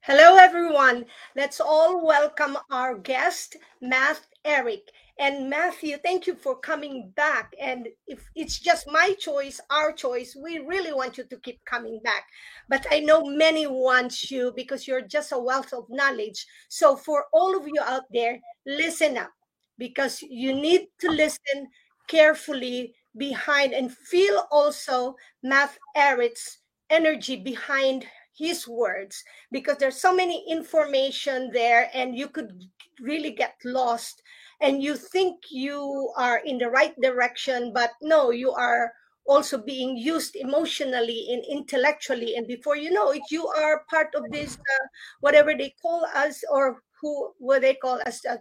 Hello, everyone. Let's all welcome our guest, Matt Ehret. And Matthew, thank you for coming back. And if it's just my choice, our choice, we really want you to keep coming back. But I know many want you because you're just a wealth of knowledge. So for all of you out there, listen up because you need to listen carefully behind and feel also Matt Ehret's energy behind his words because there's so many information there and you could really get lost and you think you are in the right direction but no you are also being used emotionally and intellectually. And before you know it you are part of this uh, whatever they call us or who what they call us uh,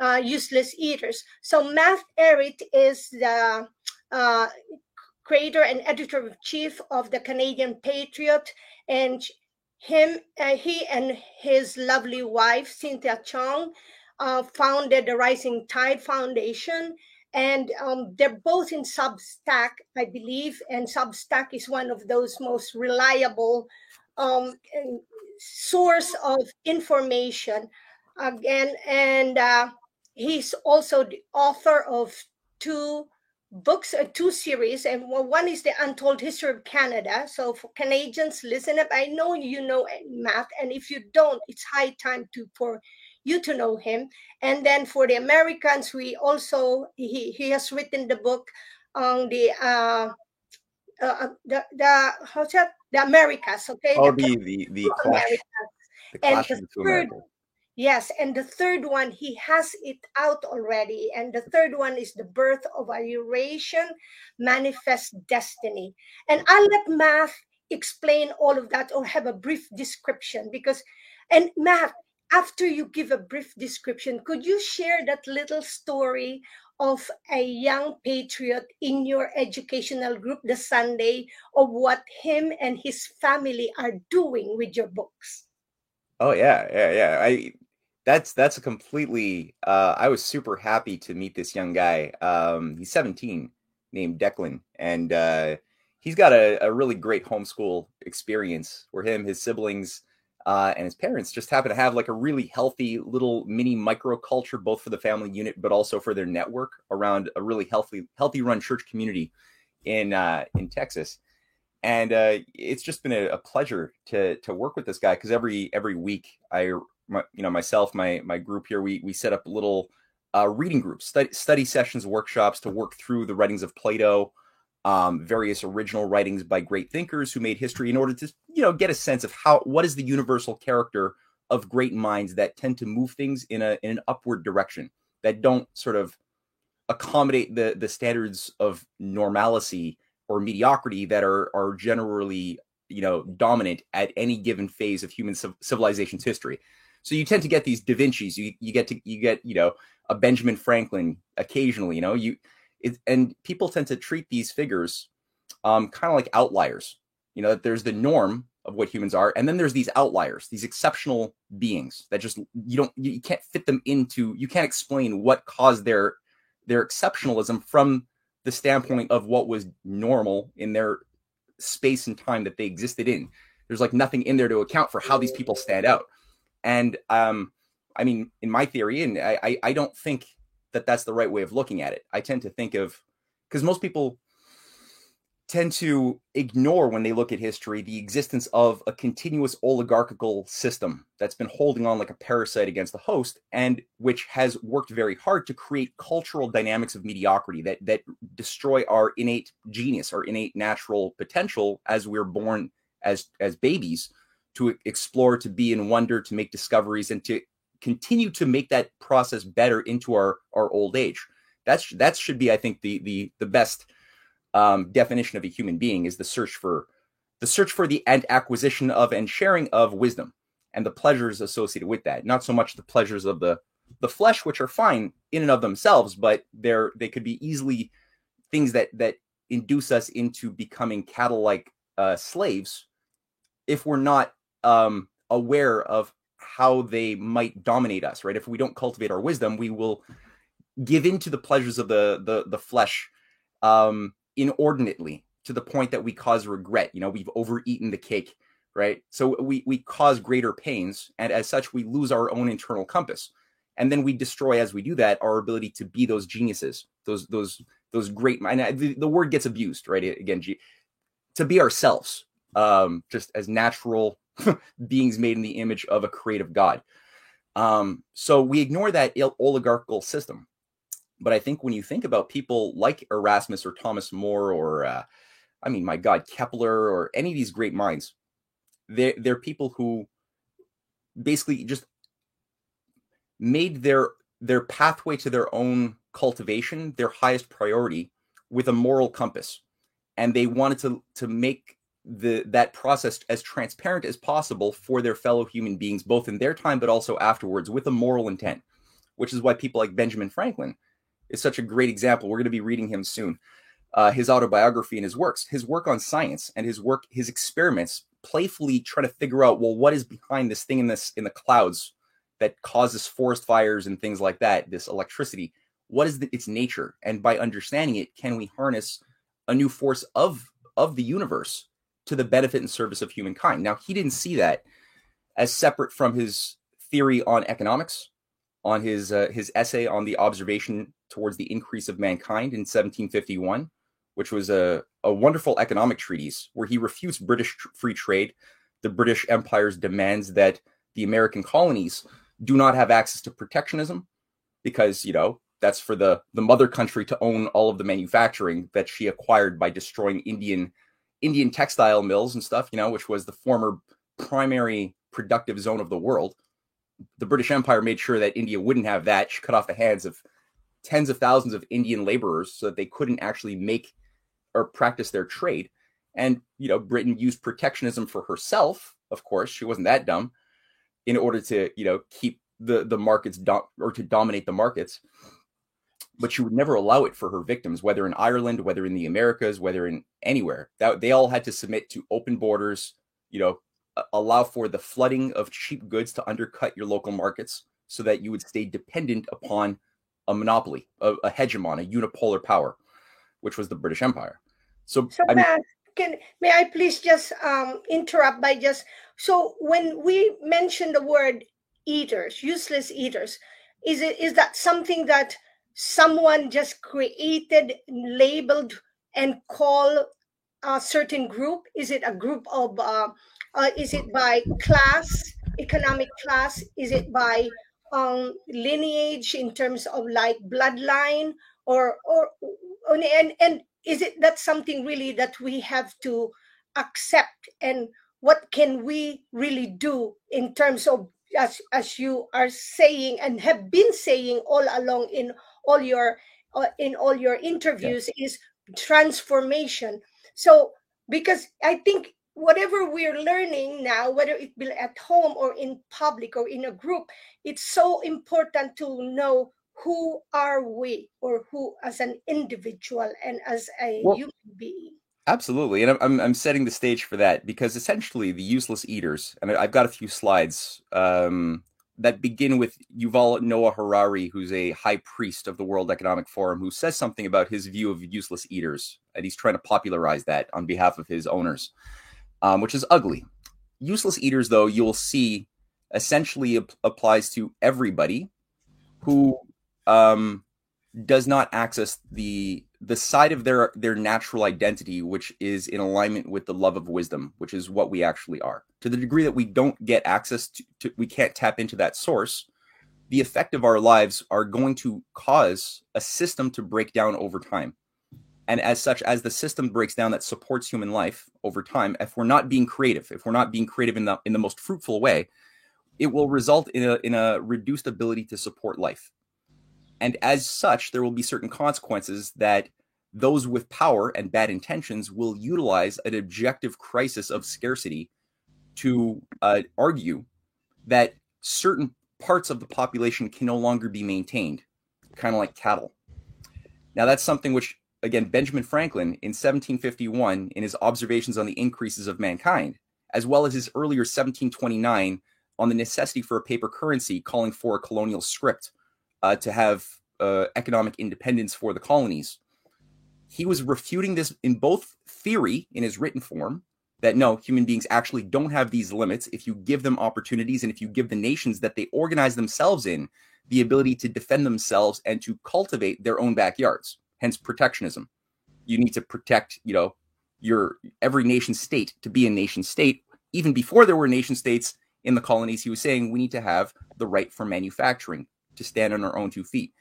uh, useless eaters. So Matt Ehret is the uh, creator and editor in chief of the Canadian Patriot, and him, uh, he and his lovely wife Cynthia Chung uh, founded the Rising Tide Foundation, and um, they're both in Substack, I believe, and Substack is one of those most reliable um, source of information. Again, and uh, he's also the author of two books, uh, two series, and one is the Untold History of Canada. So for Canadians, listen up. I know you know Matt, and if you don't, it's high time to for you to know him. And then for the Americans, we also he he has written the book on the uh, uh the the how's that the Americas. Okay. Oh, the the the, the clash and the third, America. Yes, and the third one, he has it out already. And the third one is the birth of a Eurasian manifest destiny. And I'll let Matt explain all of that or have a brief description because, and Matt, after you give a brief description, could you share that little story of a young patriot in your educational group, the Sunday, of what him and his family are doing with your books? Oh yeah, yeah, yeah. I that's that's a completely uh, i was super happy to meet this young guy um, he's 17 named declan and uh, he's got a, a, really great homeschool experience where him his siblings uh, and his parents just happen to have like a really healthy little mini microculture both for the family unit but also for their network around a really healthy healthy run church community in uh, in texas. And uh, it's just been a, a, pleasure to to work with this guy because every every week I my, you know myself my my group here we we set up little uh, reading groups study, study sessions workshops to work through the writings of plato um, various original writings by great thinkers who made history in order to you know get a sense of how what is the universal character of great minds that tend to move things in a in an upward direction that don't sort of accommodate the the standards of normalcy or mediocrity that are are generally you know dominant at any given phase of human civilization's history so you tend to get these Da Vinci's. You you get to you get you know a Benjamin Franklin occasionally. You know you it, and people tend to treat these figures um, kind of like outliers. You know, that there's the norm of what humans are, and then there's these outliers, these exceptional beings that just you don't you can't fit them into. You can't explain what caused their their exceptionalism from the standpoint of what was normal in their space and time that they existed in. There's like nothing in there to account for how these people stand out. And um, I mean, in my theory, and I, I, I don't think that that's the right way of looking at it. I tend to think of because most people tend to ignore when they look at history the existence of a continuous oligarchical system that's been holding on like a parasite against the host and which has worked very hard to create cultural dynamics of mediocrity that that destroy our innate genius our innate natural potential as we're born as as babies to explore, to be in wonder, to make discoveries, and to continue to make that process better into our our old age. That's that should be, I think, the the the best um, definition of a human being is the search for the search for the and acquisition of and sharing of wisdom and the pleasures associated with that. Not so much the pleasures of the the flesh, which are fine in and of themselves, but they're they could be easily things that that induce us into becoming cattle like uh, slaves if we're not um, aware of how they might dominate us, right? If we don't cultivate our wisdom, we will give in to the pleasures of the the, the flesh um, inordinately to the point that we cause regret. You know, we've overeaten the cake, right? So we we cause greater pains, and as such, we lose our own internal compass, and then we destroy as we do that our ability to be those geniuses, those those those great. And the, the word gets abused, right? Again, to be ourselves, um, just as natural beings made in the image of a creative God. Um, so we ignore that oligarchical system. But I think when you think about people like Erasmus or Thomas More or, uh, I mean, my God, Kepler or any of these great minds, they're, they're people who basically just made their their pathway to their own cultivation their highest priority with a moral compass and they wanted to to make the that process as transparent as possible for their fellow human beings both in their time but also afterwards with a moral intent which is why people like benjamin franklin is such a great example. We're going to be reading him soon uh, his autobiography and his works his work on science and his work his experiments playfully try to figure out well what is behind this thing in this in the clouds that causes forest fires and things like that this electricity. What is the, its nature? And by understanding it can we harness a new force of of the universe to the benefit and service of humankind. Now, he didn't see that as separate from his theory on economics, on his uh, his essay on the observation towards the increase of mankind in 1751, which was a, a wonderful economic treatise where he refutes British tr- free trade, the British Empire's demands that the American colonies do not have access to protectionism because, you know, that's for the, the mother country to own all of the manufacturing that she acquired by destroying Indian Indian textile mills and stuff, you know, which was the former primary productive zone of the world. The British Empire made sure that India wouldn't have that. She cut off the hands of tens of thousands of Indian laborers so that they couldn't actually make or practice their trade. And, you know, Britain used protectionism for herself, of course, she wasn't that dumb, in order to, you know, keep the the markets do- or to dominate the markets but she would never allow it for her victims, whether in Ireland, whether in the Americas, whether in anywhere. That they all had to submit to open borders, you know, allow for the flooding of cheap goods to undercut your local markets so that you would stay dependent upon a monopoly, a, a hegemon, a unipolar power, which was the British Empire. So, so I mean, can may I please just um, interrupt by just so when we mention the word eaters, useless eaters, is it is that something that someone just created, labeled, and call a certain group? Is it a group of, uh, uh, is it by class, economic class? Is it by um, lineage in terms of like bloodline? Or, or, and, and is it that something really that we have to accept? And what can we really do in terms of as as you are saying and have been saying all along in all your uh, in all your interviews yeah. is transformation. So because i think whatever we're learning now whether it be at home or in public or in a group it's so important to know who are we or who as an individual and as a well, human being. absolutely. And I'm, I'm setting the stage for that because essentially the useless eaters and i've got a few slides um, that begin with Yuval Noah Harari, who's a high priest of the World Economic Forum, who says something about his view of useless eaters, and he's trying to popularize that on behalf of his owners, um, which is ugly. Useless eaters, though, you'll see essentially ap- applies to everybody who um, does not access the the side of their their natural identity which is in alignment with the love of wisdom which is what we actually are. To the degree that we don't get access to, to, we can't tap into that source the effect of our lives are going to cause a system to break down over time. And as such as the system breaks down that supports human life over time if we're not being creative if we're not being creative in the in the most fruitful way it will result in a in a reduced ability to support life and as such, there will be certain consequences that those with power and bad intentions will utilize an objective crisis of scarcity to uh, argue that certain parts of the population can no longer be maintained, kind of like cattle. Now, that's something which, again, Benjamin Franklin in 1751, in his observations on the increases of mankind, as well as his earlier 1729 on the necessity for a paper currency calling for a colonial scrip uh, to have uh, economic independence for the colonies. He was refuting this in both theory in his written form that no, human beings actually don't have these limits if you give them opportunities and if you give the nations that they organize themselves in the ability to defend themselves and to cultivate their own backyards. Hence protectionism. You need to protect, you know, your every nation state to be a nation state. Even before there were nation states in the colonies, he was saying we need to have the right for manufacturing to stand on our own two feet.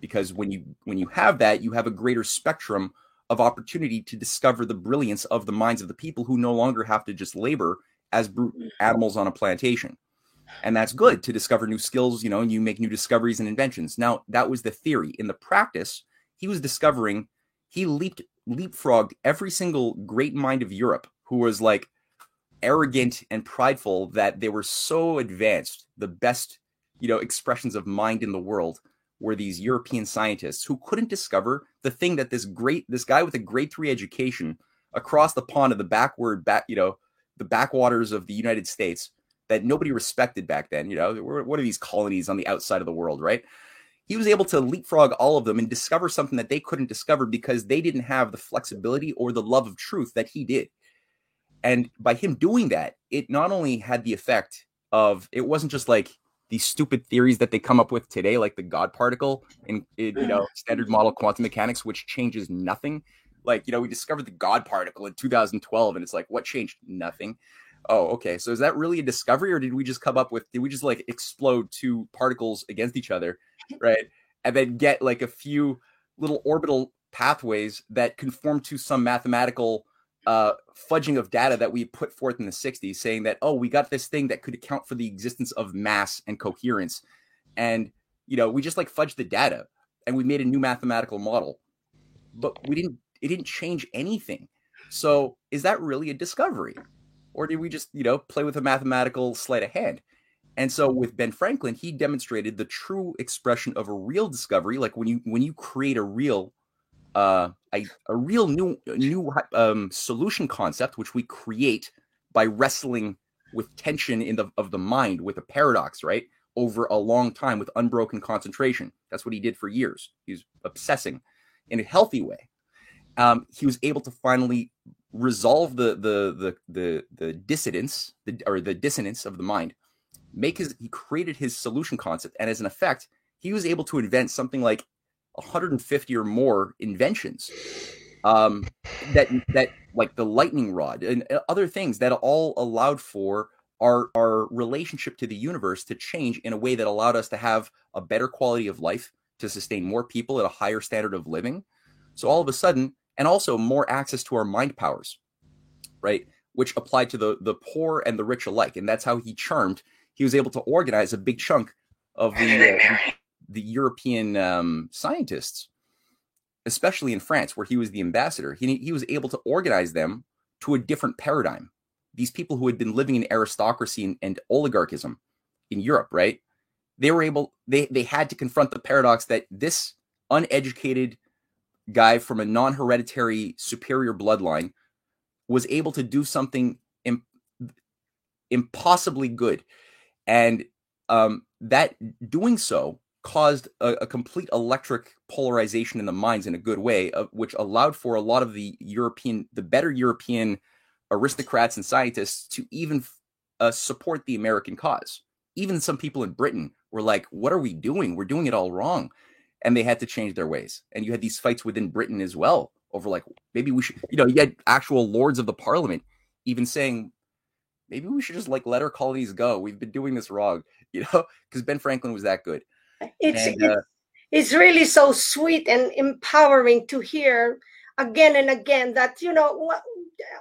Because when you when you have that, you have a greater spectrum of opportunity to discover the brilliance of the minds of the people who no longer have to just labor as brute animals on a plantation. And that's good to discover new skills, you know, and you make new discoveries and inventions. Now, that was the theory. In the practice, he was discovering, he leaped leapfrogged every single great mind of Europe who was like arrogant and prideful that they were so advanced, the best, you know, expressions of mind in the world were these European scientists who couldn't discover the thing that this great this guy with a grade three education across the pond of the backward back you know the backwaters of the United States that nobody respected back then. You know, what are these colonies on the outside of the world, right? He was able to leapfrog all of them and discover something that they couldn't discover because they didn't have the flexibility or the love of truth that he did. And by him doing that, it not only had the effect of it wasn't just like these stupid theories that they come up with today, like the God particle in, in you know standard model quantum mechanics, which changes nothing. Like you know, we discovered the God particle in 2012, and it's like what changed? Nothing. Oh, okay. So is that really a discovery, or did we just come up with? Did we just like explode two particles against each other, right? And then get like a few little orbital pathways that conform to some mathematical uh, fudging of data that we put forth in the 60s saying that oh we got this thing that could account for the existence of mass and coherence. And you know we just like fudged the data and we made a new mathematical model. But we didn't it didn't change anything. So is that really a discovery? Or did we just you know play with a mathematical sleight of hand? And so with ben franklin he demonstrated the true expression of a real discovery like when you when you create a real uh, a, a real new new um, solution concept, which we create by wrestling with tension in the of the mind with a paradox, right? Over a long time with unbroken concentration. That's what he did for years. He was obsessing in a healthy way. Um, he was able to finally resolve the the the the, the dissidence the, or the dissonance of the mind. Make his he created his solution concept, and as an effect, he was able to invent something like 150 or more inventions um, that that like the lightning rod and uh, other things that all allowed for our our relationship to the universe to change in a way that allowed us to have a better quality of life to sustain more people at a higher standard of living. So all of a sudden and also more access to our mind powers right which applied to the the poor and the rich alike. And that's how he charmed. He was able to organize a big chunk of the uh, the European um, scientists, especially in France, where he was the ambassador, he, he was able to organize them to a different paradigm. These people who had been living in aristocracy and, and oligarchism in Europe, right? They were able, they, they had to confront the paradox that this uneducated guy from a non hereditary superior bloodline was able to do something imp- impossibly good. And um, that doing so caused a, a, complete electric polarization in the minds in a good way, uh, which allowed for a lot of the European, the better European aristocrats and scientists to even uh, support the American cause. Even some people in Britain were like, "What are we doing? We're doing it all wrong," and they had to change their ways. And you had these fights within Britain as well over like maybe we should, you know, you had actual lords of the Parliament even saying maybe we should just like let our colonies go. We've been doing this wrong, you know, because Ben Franklin was that good. It's, and, uh, it's really so sweet and empowering to hear again and again that you know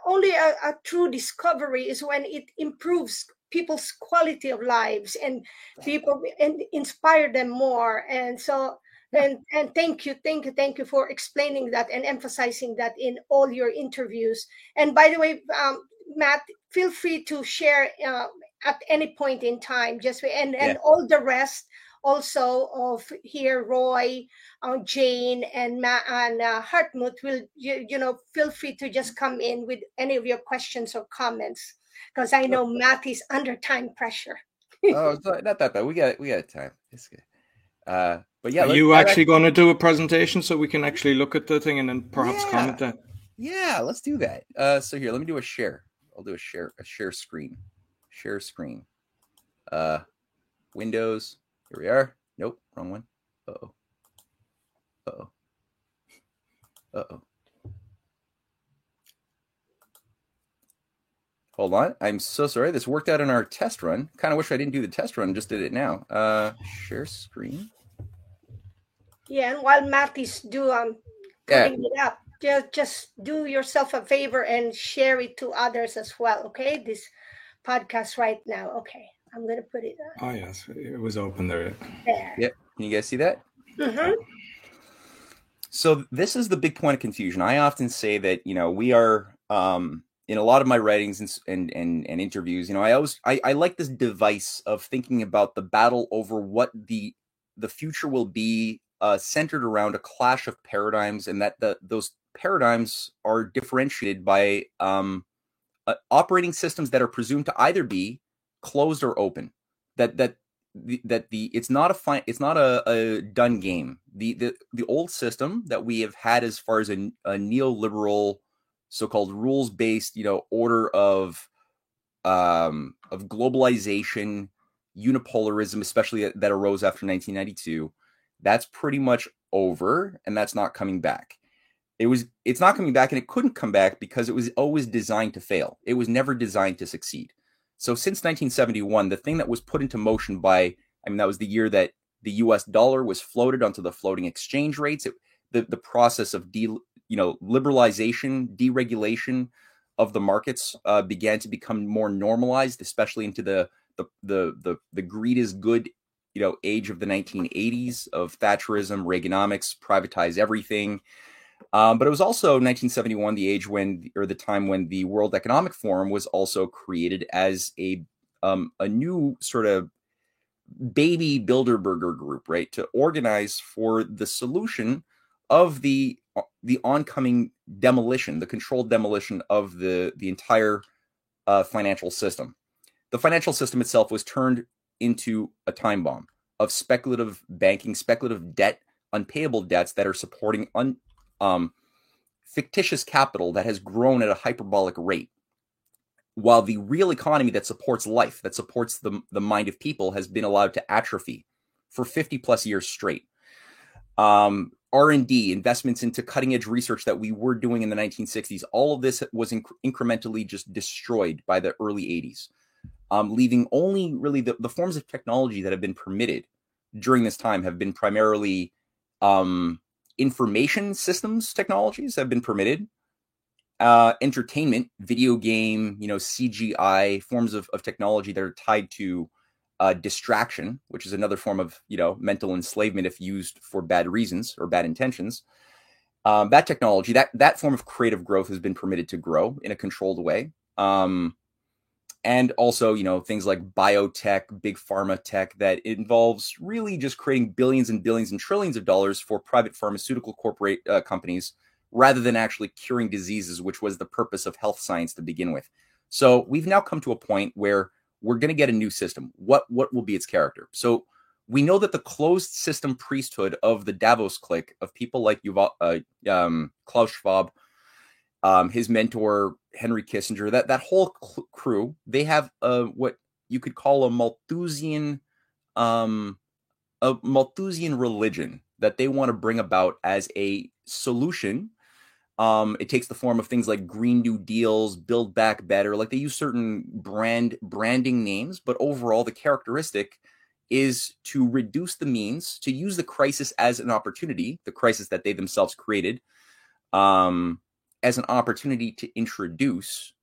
only a, a true discovery is when it improves people's quality of lives and people and inspire them more. And so and and thank you thank you thank you for explaining that and emphasizing that in all your interviews. And by the way um, matt feel free to share uh, at any point in time just and and yeah. all the rest also of here Roy, uh, Jane, and Ma- and uh, Hartmut will you, you know feel free to just come in with any of your questions or comments because I know Matt is under time pressure. oh, not that bad. We got we got time. It's good. Uh, but yeah, are you actually going to do a presentation so we can actually look at the thing and then perhaps yeah. comment that? Yeah, let's do that. Uh, so here, let me do a share. I'll do a share a share screen. Share screen. Uh Windows. Here we are. Nope, wrong one. Uh-oh. Uh-oh. Uh-oh. Hold on. I'm so sorry. This worked out in our test run. Kind of wish I didn't do the test run, just did it now. Uh share screen. Yeah, and while Matt is do um Yeah. it up, just just do yourself a favor and share it to others as well. Okay, this podcast right now. Okay, I'm gonna put it uh, Oh yes, it was open there. there. Yep. Can you guys see that? Mhm. So this is the big point of confusion. I often say that you know we are um, in a lot of my writings and, and and and interviews. You know, I always I, I like this device of thinking about the battle over what the the future will be, uh, centered around a clash of paradigms, and that the those paradigms are differentiated by um, uh, operating systems that are presumed to either be closed or open. That that the, that the it's not a fine it's not a, a done game. The, the the old system that we have had as far as a, a neoliberal so-called rules-based you know order of um of globalization unipolarism especially that, that arose after 1992 that's pretty much over and that's not coming back it was it's not coming back and it couldn't come back because it was always designed to fail it was never designed to succeed so since 1971 the thing that was put into motion by i mean that was the year that the us dollar was floated onto the floating exchange rates it, the, the process of de, you know liberalization deregulation of the markets uh, began to become more normalized especially into the the the the, the greed is good you know age of the 1980s of thatcherism reaganomics privatize everything um, but it was also 1971 the age when or the time when the world economic forum was also created as a um, a new sort of baby bilderberger group right to organize for the solution of the the oncoming demolition the controlled demolition of the the entire uh, financial system. The financial system itself was turned into a time bomb of speculative banking, speculative debt, unpayable debts that are supporting un, um, fictitious capital that has grown at a hyperbolic rate, while the real economy that supports life, that supports the, the mind of people, has been allowed to atrophy for 50 plus years straight. Um, R&D, investments into cutting edge research that we were doing in the 1960s, all of this was inc- incrementally just destroyed by the early 80s um, leaving only really the, the forms of technology that have been permitted during this time have been primarily um, information systems technologies have been permitted. Uh, entertainment video game you know cgi forms of, of technology that are tied to uh, distraction which is another form of you know mental enslavement if used for bad reasons or bad intentions. Um, that technology that that form of creative growth has been permitted to grow in a controlled way. Um, and also you know things like biotech big pharma tech that involves really just creating billions and billions and trillions of dollars for private pharmaceutical corporate uh, companies rather than actually curing diseases which was the purpose of health science to begin with. So we've now come to a point where we're going to get a new system. What what will be its character? So we know that the closed system priesthood of the davos clique of people like Yuval, uh, um, klaus schwab um, his mentor Henry Kissinger, that that whole cl- crew, they have a what you could call a Malthusian, um, a Malthusian religion that they want to bring about as a solution. Um, it takes the form of things like Green New Deals, Build Back Better. Like they use certain brand branding names, but overall the characteristic is to reduce the means, to use the crisis as an opportunity, the crisis that they themselves created. Um, as an opportunity to introduce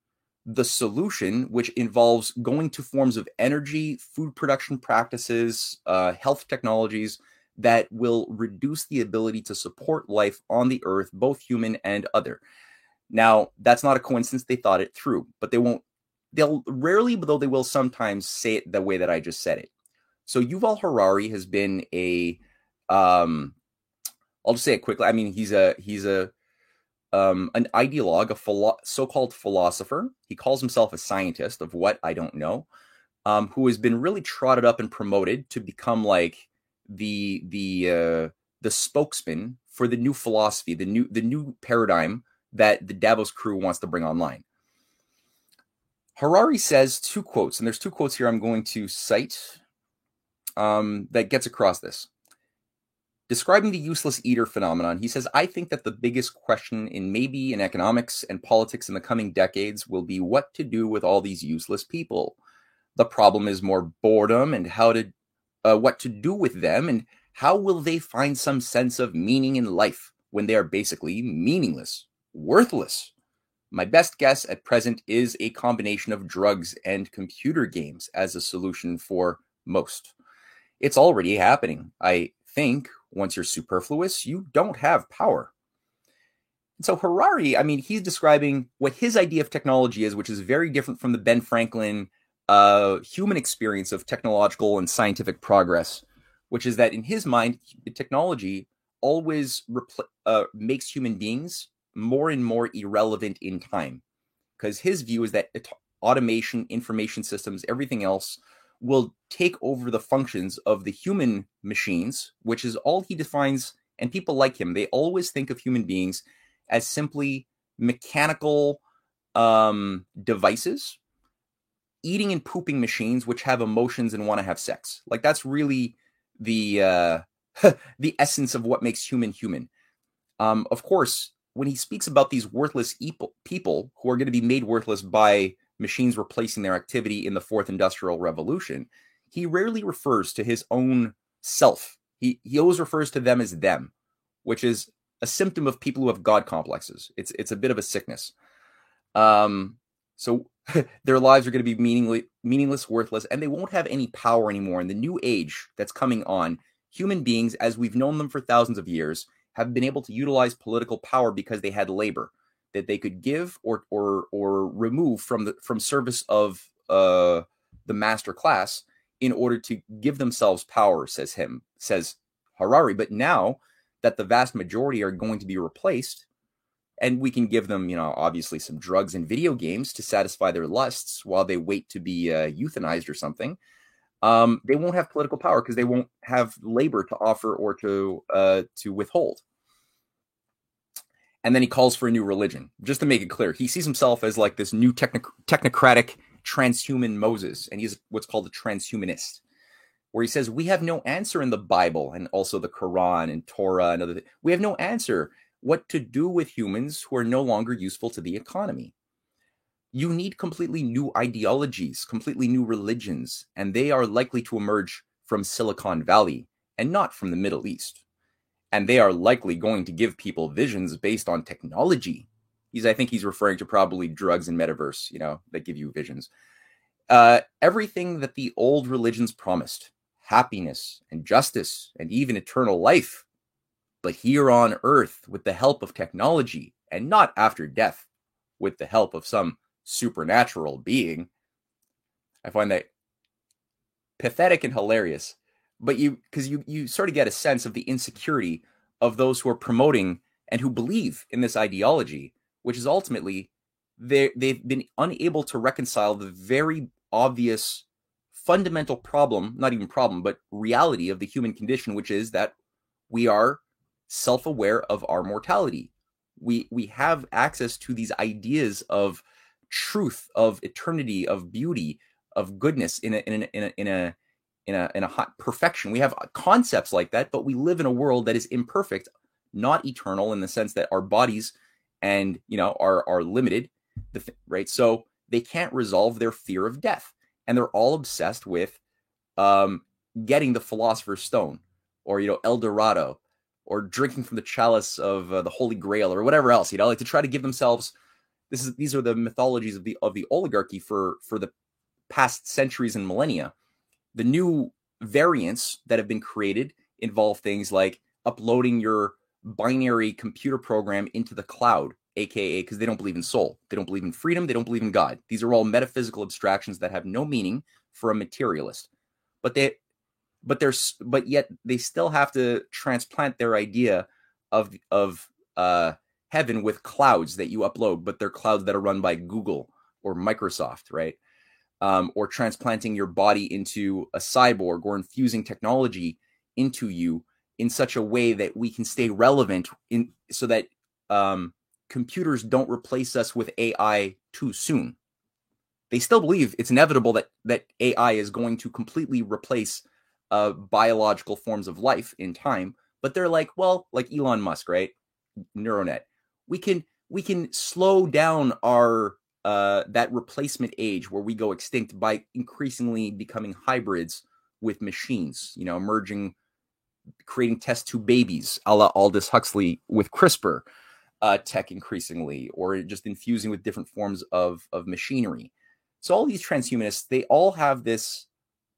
the solution, which involves going to forms of energy, food production practices, uh, health technologies that will reduce the ability to support life on the earth, both human and other. Now, that's not a coincidence. They thought it through, but they won't, they'll rarely, though they will sometimes say it the way that I just said it. So Yuval Harari has been a, um, I'll just say it quickly. I mean, he's a, he's a, um, an ideologue, a philo- so-called philosopher. He calls himself a scientist of what I don't know, um, who has been really trotted up and promoted to become like the the uh, the spokesman for the new philosophy, the new the new paradigm that the Davos crew wants to bring online. Harari says two quotes, and there's two quotes here I'm going to cite um, that gets across this. Describing the useless eater phenomenon, he says, I think that the biggest question in maybe in economics and politics in the coming decades will be what to do with all these useless people. The problem is more boredom and how to uh, what to do with them and how will they find some sense of meaning in life when they are basically meaningless, worthless. My best guess at present is a combination of drugs and computer games as a solution for most. It's already happening. I think once you're superfluous, you don't have power. So Harari, I mean, he's describing what his idea of technology is, which is very different from the Ben Franklin uh, human experience of technological and scientific progress, which is that in his mind, technology always repl- uh, makes human beings more and more irrelevant in time. Because his view is that automation, information systems, everything else will take over the functions of the human machines, which is all he defines. And people like him, they always think of human beings as simply mechanical um, devices, eating and pooping machines, which have emotions and want to have sex. Like that's really the uh, the essence of what makes human human. Um, of course, when he speaks about these worthless people who are going to be made worthless by machines replacing their activity in the fourth industrial revolution, he rarely refers to his own self. He, he always refers to them as them, which is a symptom of people who have God complexes. It's, it's a bit of a sickness. Um, so their lives are going to be meaningless, meaningless, worthless, and they won't have any power anymore. In the new age that's coming on, human beings, as we've known them for thousands of years, have been able to utilize political power because they had labor that they could give or or or remove from the from service of uh, the master class in order to give themselves power, says him, says Harari. But now that the vast majority are going to be replaced, and we can give them, you know, obviously some drugs and video games to satisfy their lusts while they wait to be uh, euthanized or something. Um, they won't have political power because they won't have labor to offer or to uh, to withhold and then he calls for a new religion. Just to make it clear, he sees himself as like this new technocratic transhuman Moses, and he's what's called a transhumanist, where he says we have no answer in the Bible and also the Quran and Torah and other. We have no answer what to do with humans who are no longer useful to the economy. You need completely new ideologies, completely new religions, and they are likely to emerge from Silicon Valley and not from the Middle East and they are likely going to give people visions based on technology. He's, I think he's referring to probably drugs and metaverse, you know, that give you visions. Uh, everything that the old religions promised happiness and justice and even eternal life, but here on earth with the help of technology and not after death with the help of some supernatural being. I find that pathetic and hilarious but you because you you sort of get a sense of the insecurity of those who are promoting and who believe in this ideology, which is ultimately they they've been unable to reconcile the very obvious fundamental problem, not even problem, but reality of the human condition, which is that we are self-aware of our mortality. We we have access to these ideas of truth, of eternity, of beauty, of goodness in a in a in a, in a in a in a hot perfection. We have concepts like that, but we live in a world that is imperfect, not eternal in the sense that our bodies and you know are are limited, right? So they can't resolve their fear of death, and they're all obsessed with um, getting the philosopher's stone, or you know El Dorado, or drinking from the chalice of uh, the Holy Grail, or whatever else. You know, like to try to give themselves. This is these are the mythologies of the of the oligarchy for for the past centuries and millennia the new variants that have been created involve things like uploading your binary computer program into the cloud aka because they don't believe in soul. They don't believe in freedom. They don't believe in god. These are all metaphysical abstractions that have no meaning for a materialist. But they but there's but yet they still have to transplant their idea of of uh heaven with clouds that you upload but they're clouds that are run by google or microsoft right um, or transplanting your body into a cyborg or infusing technology into you in such a way that we can stay relevant in so that um, computers don't replace us with AI too soon. they still believe it's inevitable that that AI is going to completely replace uh, biological forms of life in time. But they're like, well, like Elon Musk, right? Neuronet. We can we can slow down our uh, that replacement age where we go extinct by increasingly becoming hybrids with machines. You know, merging, creating test tube babies, a la Aldous Huxley with CRISPR uh, tech increasingly, or just infusing with different forms of of machinery. So all these transhumanists, they all have this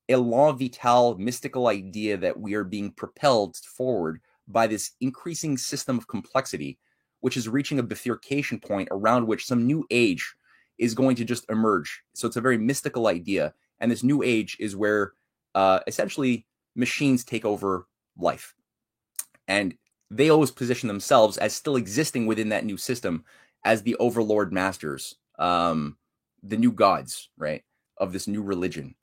elan vital mystical idea that we are being propelled forward by this increasing system of complexity, which is reaching a bifurcation point around which some new age is going to just emerge. So it's a very mystical idea. And this new age is where uh, essentially machines take over life. And they always position themselves as still existing within that new system as the overlord masters, um, the new gods, right, of this new religion.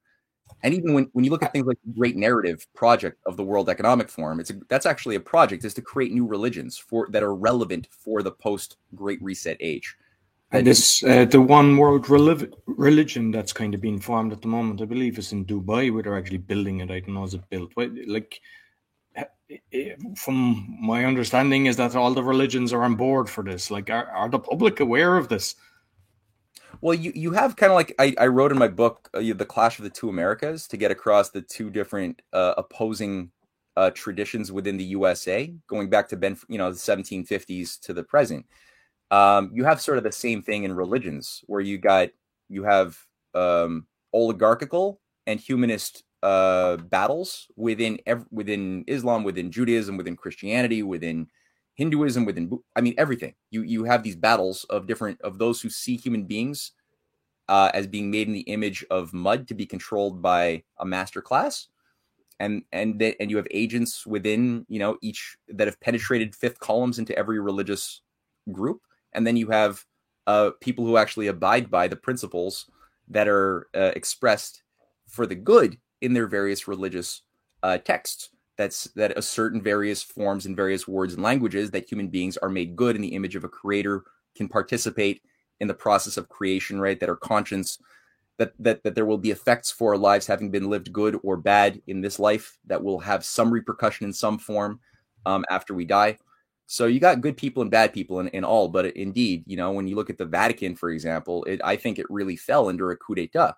And even when, when you look at things like the Great Narrative Project of the World Economic Forum, it's a, that's actually a project is to create new religions for that are relevant for the post Great Reset age. And this uh, the one world religion that's kind of being formed at the moment, I believe, is in Dubai, where they're actually building it. I don't know is it built. Like from my understanding, is that all the religions are on board for this. Like, are, are the public aware of this? Well, you, you have kind of like I, I wrote in my book, uh, the Clash of the Two Americas, to get across the two different uh, opposing uh, traditions within the USA, going back to Ben, you know, the 1750s to the present. Um, you have sort of the same thing in religions, where you got you have um, oligarchical and humanist uh, battles within ev- within Islam, within Judaism, within Christianity, within Hinduism, within I mean everything. You you have these battles of different of those who see human beings uh, as being made in the image of mud to be controlled by a master class, and and th- and you have agents within you know each that have penetrated fifth columns into every religious group, and then you have uh, people who actually abide by the principles that are uh, expressed for the good in their various religious uh, texts. That's that assert in various forms and various words and languages that human beings are made good in the image of a creator can participate in the process of creation right? That our conscience, that that that there will be effects for our lives having been lived good or bad in this life that will have some repercussion in some form um, after we die so you got good people and bad people in, in all but indeed you know when you look at the vatican for example it, i think it really fell under a coup d'etat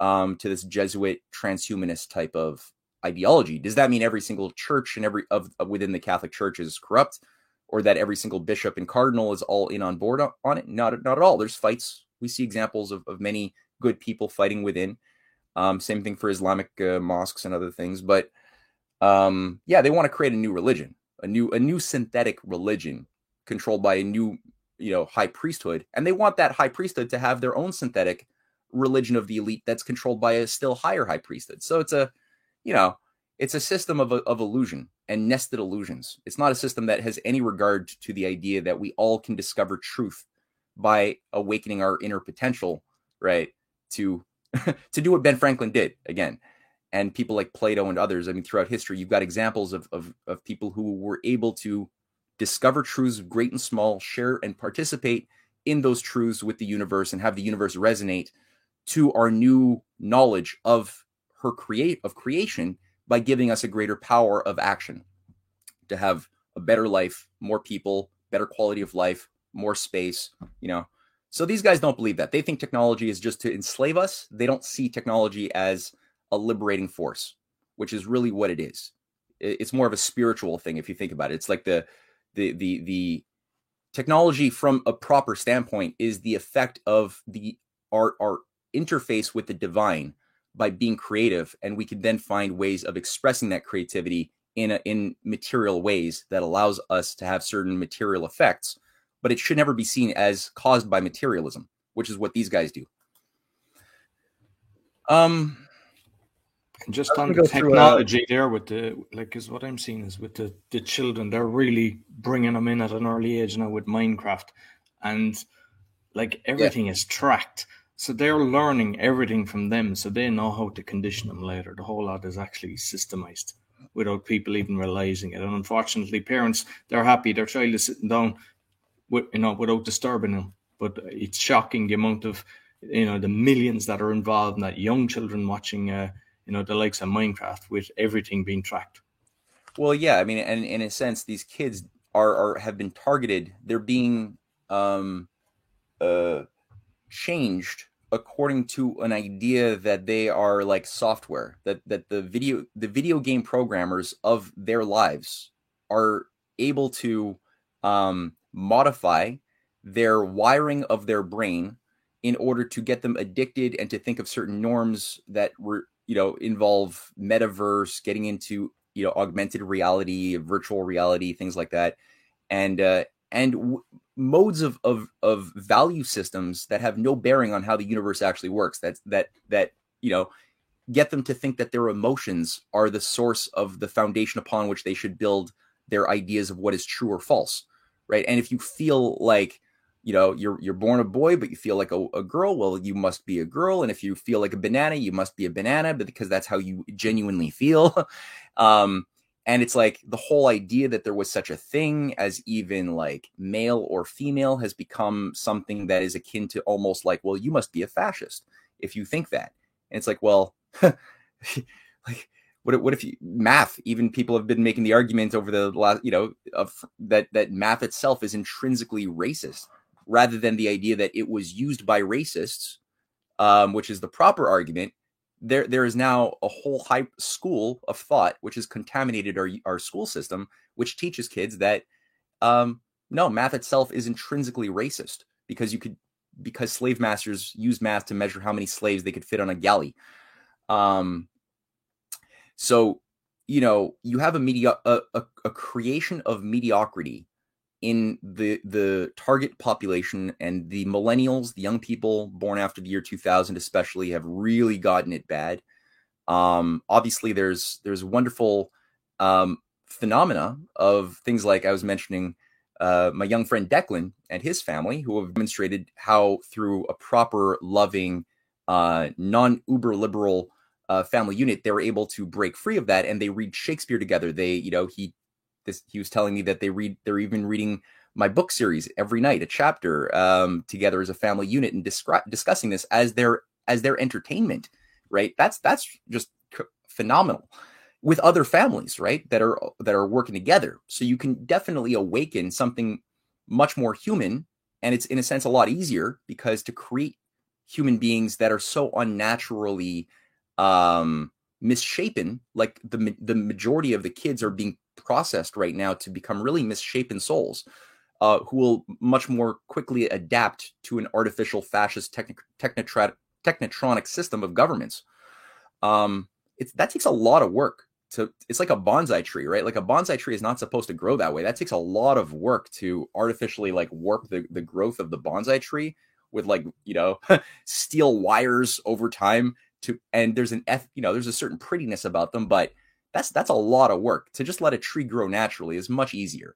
um, to this Jesuit transhumanist type of ideology. Does that mean every single church and every of, within the Catholic Church is corrupt, or that every single bishop and cardinal is all in on board on it? Not not at all. There's fights. We see examples of, of many good people fighting within. Um, same thing for Islamic uh, mosques and other things. But um, yeah, they want to create a new religion, a new a new synthetic religion controlled by a new you know high priesthood, and they want that high priesthood to have their own synthetic religion of the elite that's controlled by a still higher high priesthood. So it's a, you know, it's a system of, of illusion and nested illusions. It's not a system that has any regard to the idea that we all can discover truth by awakening our inner potential, right? To to do what Ben Franklin did again. And people like Plato and others, I mean, throughout history, you've got examples of, of, of people who were able to discover truths, great and small, share and participate in those truths with the universe and have the universe resonate to our new knowledge of her create of creation by giving us a greater power of action to have a better life, more people, better quality of life, more space, you know. So these guys don't believe that. They think technology is just to enslave us. They don't see technology as a liberating force, which is really what it is. It's more of a spiritual thing if you think about it. It's like the the the the technology from a proper standpoint is the effect of the art our interface with the divine by being creative and we can then find ways of expressing that creativity in a, in material ways that allows us to have certain material effects but it should never be seen as caused by materialism which is what these guys do um and just on the technology there with the like is what i'm seeing is with the the children they're really bringing them in at an early age now with minecraft and like everything yeah. is tracked so they're learning everything from them, so they know how to condition them later. The whole lot is actually systemized without people even realizing it. And unfortunately, parents they're happy their child is sitting down, with, you know, without disturbing them. But it's shocking the amount of you know the millions that are involved in that young children watching uh, you know the likes of minecraft with everything being tracked. Well yeah i mean and in a sense these kids are, are have been targeted. They're being um uh changed according to an idea that they are like software that that the video the video game programmers of their lives are able to um modify their wiring of their brain in order to get them addicted and to think of certain norms that were you know involve metaverse getting into you know augmented reality virtual reality things like that. And uh and w- modes of, of of value systems that have no bearing on how the universe actually works that's that that you know get them to think that their emotions are the source of the foundation upon which they should build their ideas of what is true or false right? And if you feel like you know you're you're born a boy but you feel like a, a, girl well you must be a girl and if you feel like a banana you must be a banana because that's how you genuinely feel. Um and it's like the whole idea that there was such a thing as even like male or female has become something that is akin to almost like well you must be a fascist if you think that. And it's like well like what, what if you, math even people have been making the argument over the last you know of that that math itself is intrinsically racist rather than the idea that it was used by racists, um, which is the proper argument. There, there is now a whole high school of thought which has contaminated our our school system, which teaches kids that um, no, math itself is intrinsically racist because you could because slave masters used math to measure how many slaves they could fit on a galley. Um, so you know you have a media a, a, a creation of mediocrity in the the target population and the millennials, the young people born after the year 2000 especially have really gotten it bad. Um, obviously there's there's wonderful um, phenomena of things like I was mentioning uh, my young friend Declan and his family who have demonstrated how through a proper loving uh, non uber liberal uh, family unit they were able to break free of that and they read Shakespeare together. They you know he this he was telling me that they read they're even reading my book series every night a chapter um, together as a family unit and descri- discussing this as their as their entertainment right? That's that's just phenomenal with other families right that are that are working together. So you can definitely awaken something much more human and it's in a sense a lot easier because to create human beings that are so unnaturally um misshapen like the the majority of the kids are being processed right now to become really misshapen souls uh, who will much more quickly adapt to an artificial fascist techni- technotronic system of governments. Um, it's, that takes a lot of work. To, it's like a bonsai tree, right? Like a bonsai tree is not supposed to grow that way. That takes a lot of work to artificially like warp the, the growth of the bonsai tree with like, you know, steel wires over time to, and there's an F, you know, there's a certain prettiness about them, but that's that's a lot of work to just let a tree grow naturally is much easier.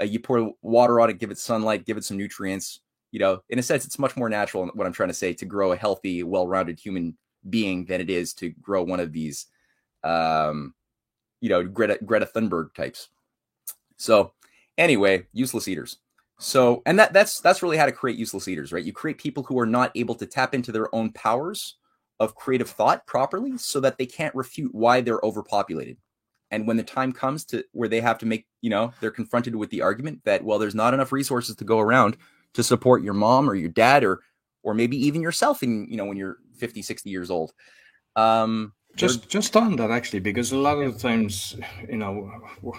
Uh, you pour water on it give it sunlight give it some nutrients you know in a sense it's much more natural what i'm trying to say to grow a healthy well-rounded human being than it is to grow one of these um you know greta greta thunberg types. So anyway useless eaters. So and that that's that's really how to create useless eaters right? You create people who are not able to tap into their own powers of creative thought properly so that they can't refute why they're overpopulated. And when the time comes to where they have to make, you know, they're confronted with the argument that, well, there's not enough resources to go around to support your mom or your dad or, or maybe even yourself in, you know, when you're 50, 60 years old. Um, just just on that actually because a lot of the times you know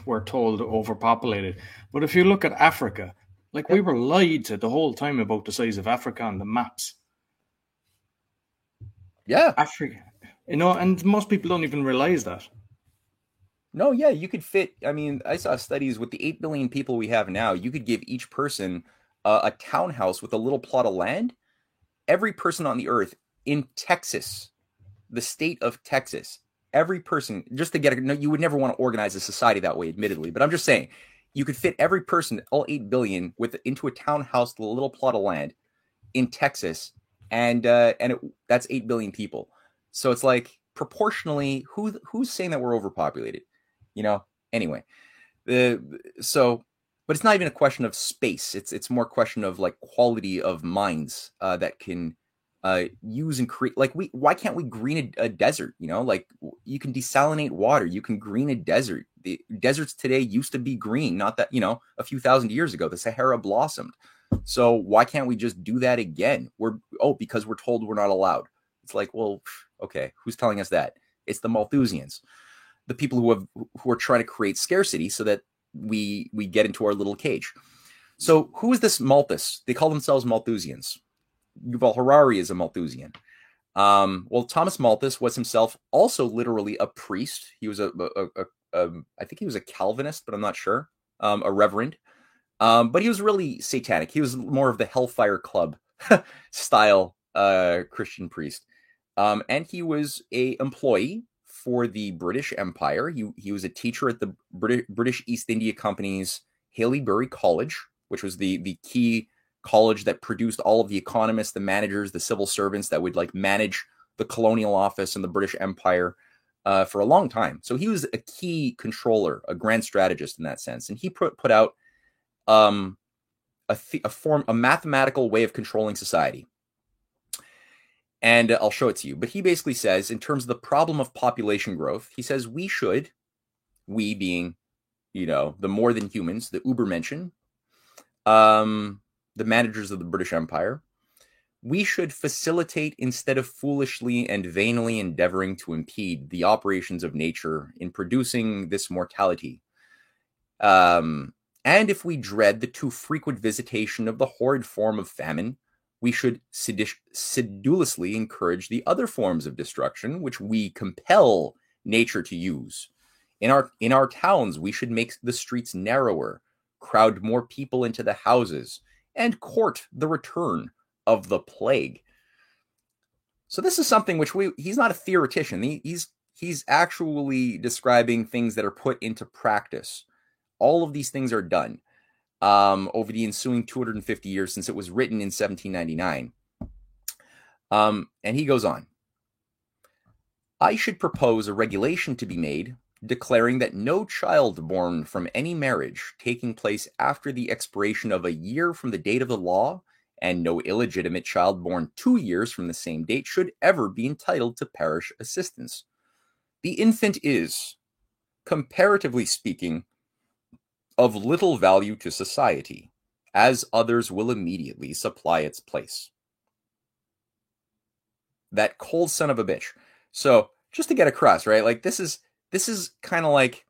we're told overpopulated but if you look at africa like we were lied to the whole time about the size of africa on the maps yeah. Africa. You know, and most people don't even realize that. No, yeah, you could fit. I mean, I saw studies with the 8 billion people we have now, you could give each person uh, a townhouse with a little plot of land. Every person on the earth in Texas, the state of Texas, every person, just to get a, no, you would never want to organize a society that way, admittedly, but I'm just saying, you could fit every person, all 8 billion, with into a townhouse a little plot of land in Texas and uh, and it, that's eight billion people. So it's like proportionally, who who's saying that we're overpopulated? You know. Anyway, the so, but it's not even a question of space. It's it's more question of like quality of minds uh, that can uh, use and create like we why can't we green a, a, desert you know like you can desalinate water you can green a desert the deserts today used to be green not that you know a few thousand years ago the sahara blossomed so why can't we just do that again we're oh because we're told we're not allowed it's like well okay who's telling us that it's the malthusians the people who have who are trying to create scarcity so that we we get into our little cage so who is this malthus they call themselves malthusians Yuval Harari is a Malthusian. Um, well, Thomas Malthus was himself also literally a priest. He was a, a, a, a I think he was a Calvinist, but I'm not sure. Um, a reverend. Um, but he was really satanic. He was more of the Hellfire Club style uh, Christian priest. Um, and he was a employee for the British Empire. He, he was a teacher at the British, British East India Company's Haileybury College, which was the the key college that produced all of the economists, the managers, the civil servants that would like manage the colonial office and the British Empire uh, for a long time. So he was a key controller, a grand strategist in that sense, and he put put out um, a, th- a form, a mathematical way of controlling society. And I'll show it to you. But he basically says, in terms of the problem of population growth, he says we should, we being, you know, the more than humans, the Ubermenschen, um, the managers of the British Empire, we should facilitate instead of foolishly and vainly endeavoring to impede the operations of nature in producing this mortality. Um, and if we dread the too frequent visitation of the horrid form of famine, we should sedulously encourage the other forms of destruction which we compel nature to use. In our in our towns, we should make the streets narrower, crowd more people into the houses, and court the return of the plague. So this is something which we he's not a theoretician. He, he's he's actually describing things that are put into practice. All of these things are done um, over the ensuing 250 years since it was written in 1799. Um, and he goes on. I should propose a regulation to be made declaring that no child born from any marriage taking place after the expiration of a year from the date of the law, and no illegitimate child born two years from the same date should ever be entitled to parish assistance. The infant is, comparatively speaking, of little value to society, as others will immediately supply its place. That cold son of a bitch. So, just to get across, right? Like, this is this is kind of like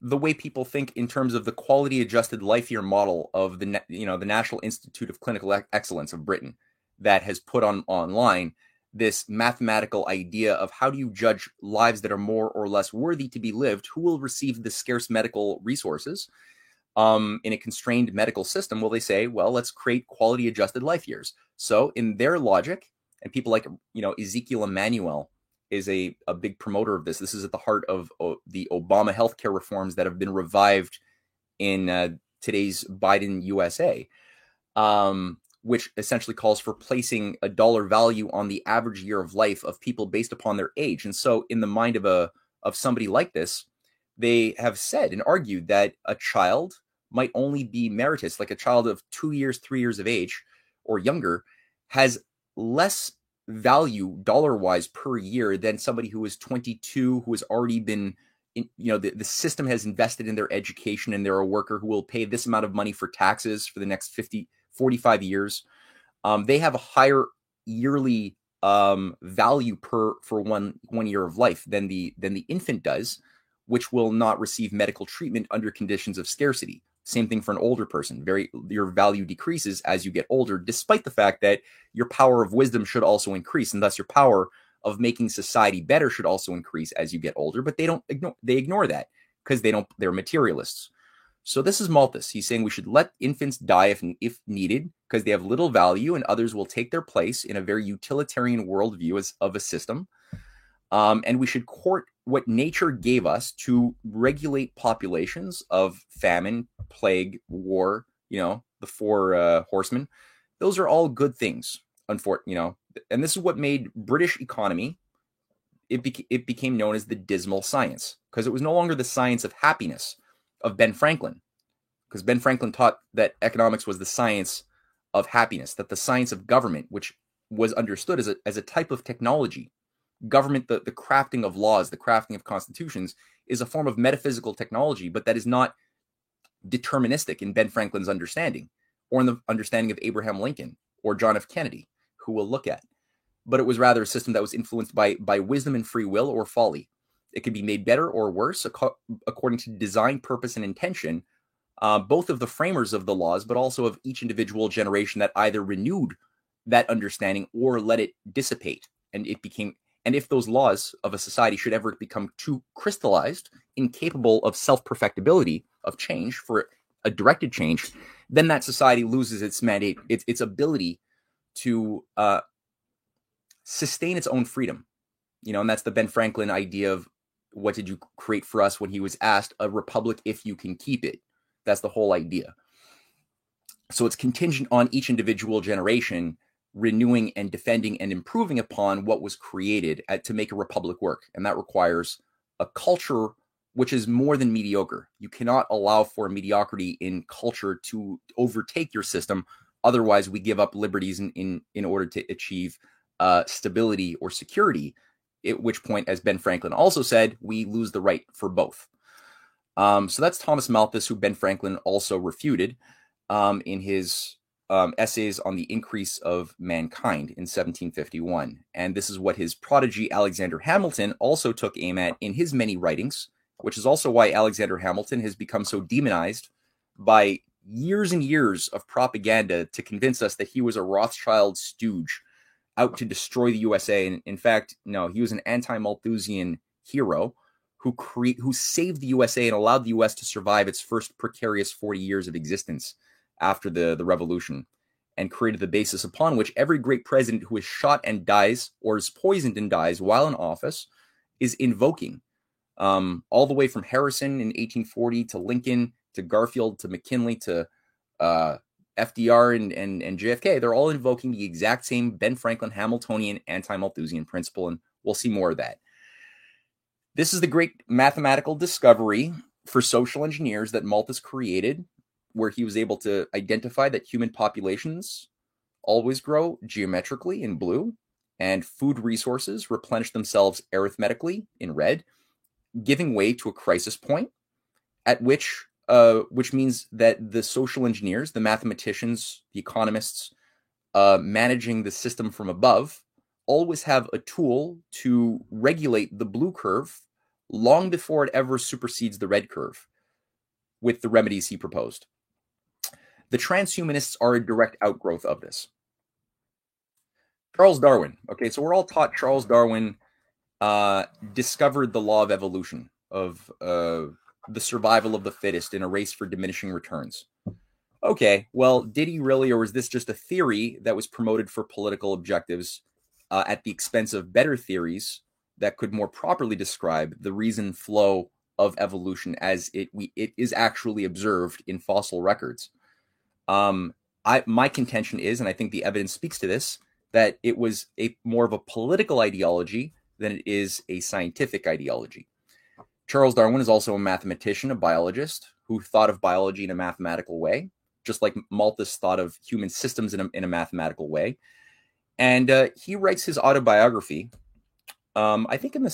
the way people think in terms of the quality adjusted life year model of the you know the National Institute of Clinical Excellence of Britain that has put on online this mathematical idea of how do you judge lives that are more or less worthy to be lived? Who will receive the scarce medical resources um, in a constrained medical system? Will they say well let's create quality adjusted life years. So in their logic and people like you know ezekiel emanuel is a, a big promoter of this. This is at the heart of the Obama healthcare reforms that have been revived in uh, today's Biden USA, um, which essentially calls for placing a dollar value on the average year of life of people based upon their age. And so, in the mind of a of somebody like this, they have said and argued that a child might only be meritus, like a child of two years, three years of age or younger, has less value dollar wise per year than somebody who is 22 who has already been in, you know the, the system has invested in their education and they're a worker who will pay this amount of money for taxes for the next 50 45 years um, they have a higher yearly um, value per for one one year of life than the than the infant does which will not receive medical treatment under conditions of scarcity same thing for an older person. Very your value decreases as you get older, despite the fact that your power of wisdom should also increase, and thus your power of making society better should also increase as you get older. But they don't ignore they ignore that because they don't they're materialists. So this is Malthus. He's saying we should let infants die if if needed because they have little value, and others will take their place in a very utilitarian worldview as, of a system. Um, and we should court what nature gave us to regulate populations of famine, plague, war, you know, the four uh, horsemen. Those are all good things, unfortunately, you know. And this is what made British economy it, beca- it became known as the dismal science because it was no longer the science of happiness of Ben Franklin because Ben Franklin taught that economics was the science of happiness, that the science of government, which was understood as a, as a type of technology. Government, the, the crafting of laws, the crafting of constitutions, is a form of metaphysical technology, but that is not deterministic in Ben Franklin's understanding or in the understanding of Abraham Lincoln or John F. Kennedy, who we'll look at. But it was rather a system that was influenced by, by wisdom and free will or folly. It could be made better or worse according to design, purpose, and intention, uh, both of the framers of the laws, but also of each individual generation that either renewed that understanding or let it dissipate. And it became, and if those laws of a society should ever become too crystallized, incapable of self perfectibility, of change for a directed change, then that society loses its mandate, its, its ability to uh, sustain its own freedom. You know, and that's the Ben Franklin idea of what did you create for us when he was asked a republic if you can keep it. That's the whole idea. So it's contingent on each individual generation renewing and defending and improving upon what was created at, to make a republic work. And that requires a culture which is more than mediocre. You cannot allow for mediocrity in culture to overtake your system. Otherwise, we give up liberties in in, in order to achieve uh, stability or security. At which point, as Ben Franklin also said, we lose the right for both. Um, so that's Thomas Malthus, who Ben Franklin also refuted um, in his um, essays on the increase of mankind in 1751. And this is what his prodigy Alexander Hamilton also took aim at in his many writings which is also why Alexander Hamilton has become so demonized by years and years of propaganda to convince us that he was a Rothschild stooge out to destroy the USA. And in fact, no, he was an anti-Malthusian hero who cre- who saved the USA and allowed the US to survive its first precarious 40 years of existence after the, the revolution and created the basis upon which every great president who is shot and dies or is poisoned and dies while in office is invoking um, all the way from Harrison in 1840 to Lincoln to Garfield to McKinley to uh, FDR and, and, and JFK. They're all invoking the exact same Ben Franklin Hamiltonian anti Malthusian principle, and we'll see more of that. This is the great mathematical discovery for social engineers that Malthus created, where he was able to identify that human populations always grow geometrically in blue, and food resources replenish themselves arithmetically in red giving way to a crisis point at which uh, which means that the social engineers, the mathematicians, the economists uh, managing the system from above always have a tool to regulate the blue curve long before it ever supersedes the red curve with the remedies he proposed. The transhumanists are a direct outgrowth of this. Charles Darwin. Okay, so we're all taught Charles Darwin uh, discovered the law of evolution of uh, the survival of the fittest in a race for diminishing returns. Okay, well, did he really, or was this just a theory that was promoted for political objectives uh, at the expense of better theories that could more properly describe the reason flow of evolution as it we it is actually observed in fossil records? Um, I my contention is, and I think the evidence speaks to this, that it was a more of a political ideology than it is a scientific ideology. Charles Darwin is also a mathematician, a biologist who thought of biology in a mathematical way, just like Malthus thought of human systems in a, in a mathematical way. And uh, he writes his autobiography, um, I think in the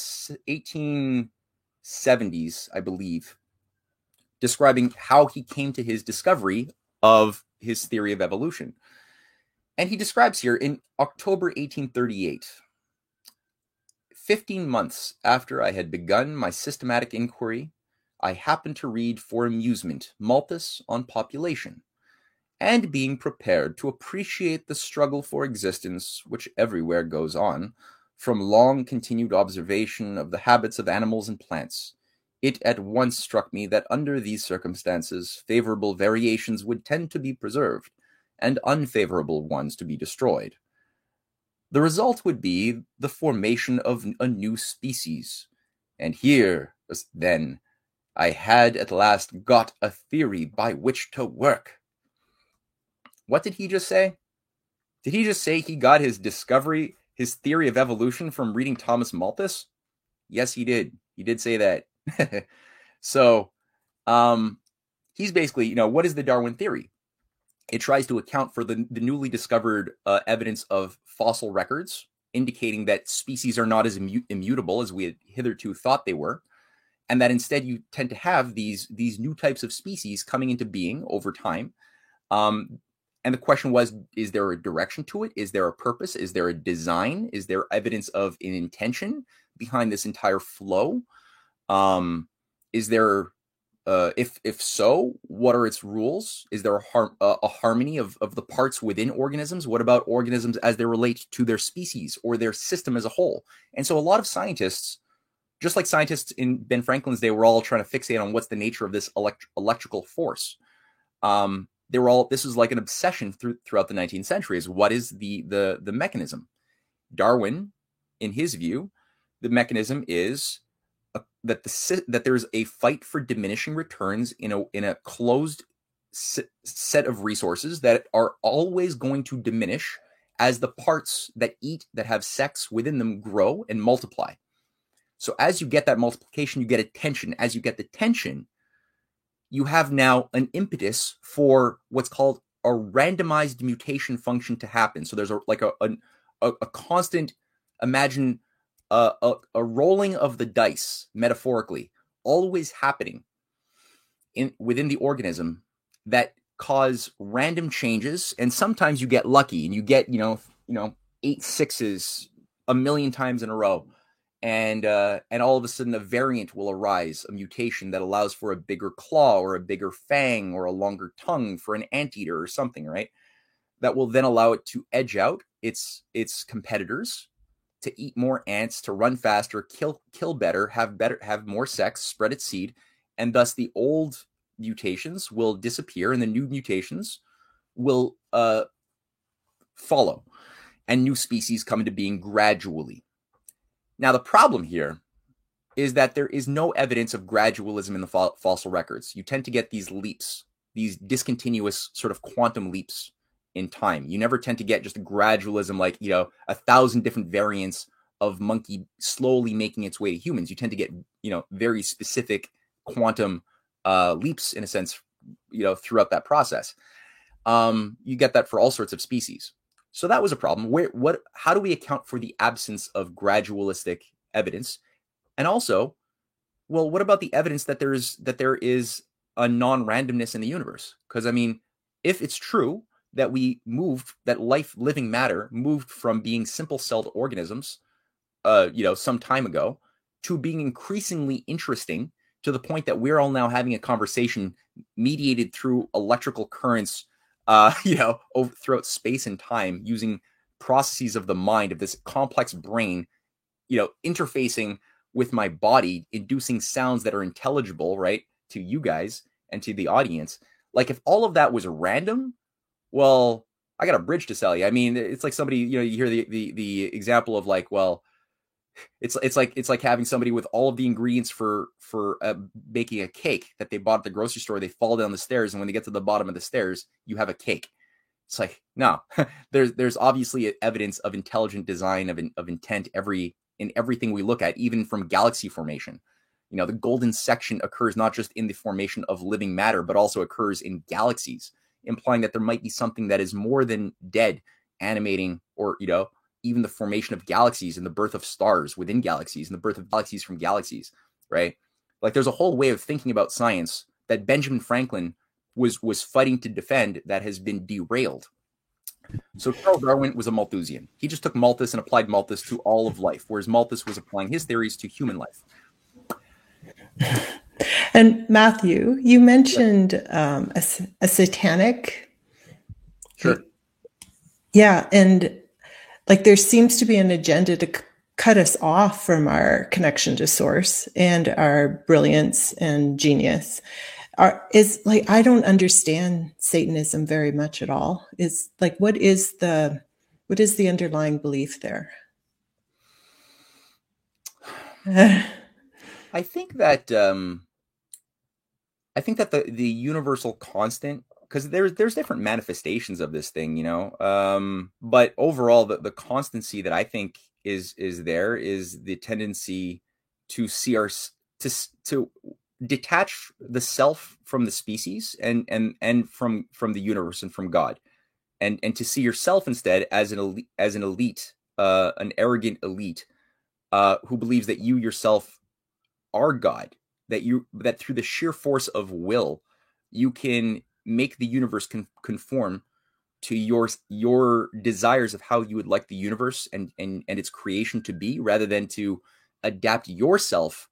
1870s, I believe, describing how he came to his discovery of his theory of evolution. And he describes here in October 1838, 15 months after I had begun my systematic inquiry, I happened to read for amusement Malthus on population, and being prepared to appreciate the struggle for existence which everywhere goes on, from long continued observation of the habits of animals and plants, it at once struck me that under these circumstances favorable variations would tend to be preserved, and unfavorable ones to be destroyed. The result would be the formation of a new species. And here, then, I had at last got a theory by which to work. What did he just say? Did he just say he got his discovery, his theory of evolution from reading Thomas Malthus? Yes, he did. He did say that. so, um, he's basically, you know, what is the Darwin theory? It tries to account for the, the newly discovered uh, evidence of fossil records indicating that species are not as immu- immutable as we had hitherto thought they were and that instead you tend to have these these new types of species coming into being over time. Um, and the question was is there a direction to it? Is there a purpose? Is there a design? Is there evidence of an intention behind this entire flow? Um, is there uh, if if so, what are its rules? Is there a, har- a harmony of, of the parts within organisms? What about organisms as they relate to their species or their system as a whole? And so, a lot of scientists, just like scientists in Ben Franklin's day, were all trying to fixate on what's the nature of this elect- electrical force. Um, they were all. This was like an obsession through, throughout the 19th century. Is what is the the the mechanism? Darwin, in his view, the mechanism is that the that there's a fight for diminishing returns in a in a closed set of resources that are always going to diminish as the parts that eat that have sex within them grow and multiply. So as you get that multiplication, you get a tension. As you get the tension, you have now an impetus for what's called a randomized mutation function to happen. So there's a like a a, a constant imagine a, a, a rolling of the dice, metaphorically, always happening in within the organism that cause random changes and sometimes you get lucky and you get you know you know eight sixes a million times in a row. And uh, and all of a sudden a variant will arise a mutation that allows for a bigger claw or a bigger fang or a longer tongue for an anteater or something right? That will then allow it to edge out its its competitors to eat more ants, to run faster, kill kill better, have better have more sex, spread its seed, and thus the old mutations will disappear and the new mutations will uh, follow, and new species come into being gradually. Now the problem here is that there is no evidence of gradualism in the fo- fossil records. You tend to get these leaps, these discontinuous sort of quantum leaps in time. You never tend to get just gradualism, like, you know, a thousand different variants of monkey slowly making its way to humans. You tend to get, you know, very specific quantum uh, leaps in a sense, you know, throughout that process. Um, you get that for all sorts of species. So that was a problem. Where, what, how do we account for the absence of gradualistic evidence? And also, well, what about the evidence that there's that there is a non-randomness in the universe? Because I mean, if it's true that we moved that life living matter moved from being simple celled organisms uh you know some time ago to being increasingly interesting to the point that we're all now having a conversation mediated through electrical currents uh you know over throughout space and time using processes of the mind of this complex brain you know interfacing with my body inducing sounds that are intelligible right to you guys and to the audience. Like if all of that was random well, I got a bridge to sell you. I mean, it's like somebody, you know, you hear the the the example of like, well, it's it's like it's like having somebody with all of the ingredients for for uh, baking a cake that they bought at the grocery store. They fall down the stairs, and when they get to the bottom of the stairs, you have a cake. It's like no, there's there's obviously evidence of intelligent design of of intent every in everything we look at, even from galaxy formation. You know, the golden section occurs not just in the formation of living matter, but also occurs in galaxies implying that there might be something that is more than dead animating or you know even the formation of galaxies and the birth of stars within galaxies and the birth of galaxies from galaxies right? Like there's a whole way of thinking about science that benjamin franklin was was fighting to defend that has been derailed. So charles darwin was a malthusian. He just took malthus and applied malthus to all of life whereas malthus was applying his theories to human life and Matthew, you mentioned um, a, a satanic. Sure. Yeah, and like there seems to be an agenda to c- cut us off from our connection to source and our brilliance and genius. Are, is like I don't understand Satanism very much at all. Is like what is the what is the underlying belief there? I think that um, I think that the the universal constant because there's there's different manifestations of this thing, you know. Um, but overall, the the constancy that I think is is there is the tendency to see our to to detach the self from the species and and and from from the universe and from God, and and to see yourself instead as an elite, as an elite, uh, an arrogant elite, uh, who believes that you yourself are God, that you that through the sheer force of will, you can make the universe con- conform to your your desires of how you would like the universe and and and its creation to be, rather than to adapt yourself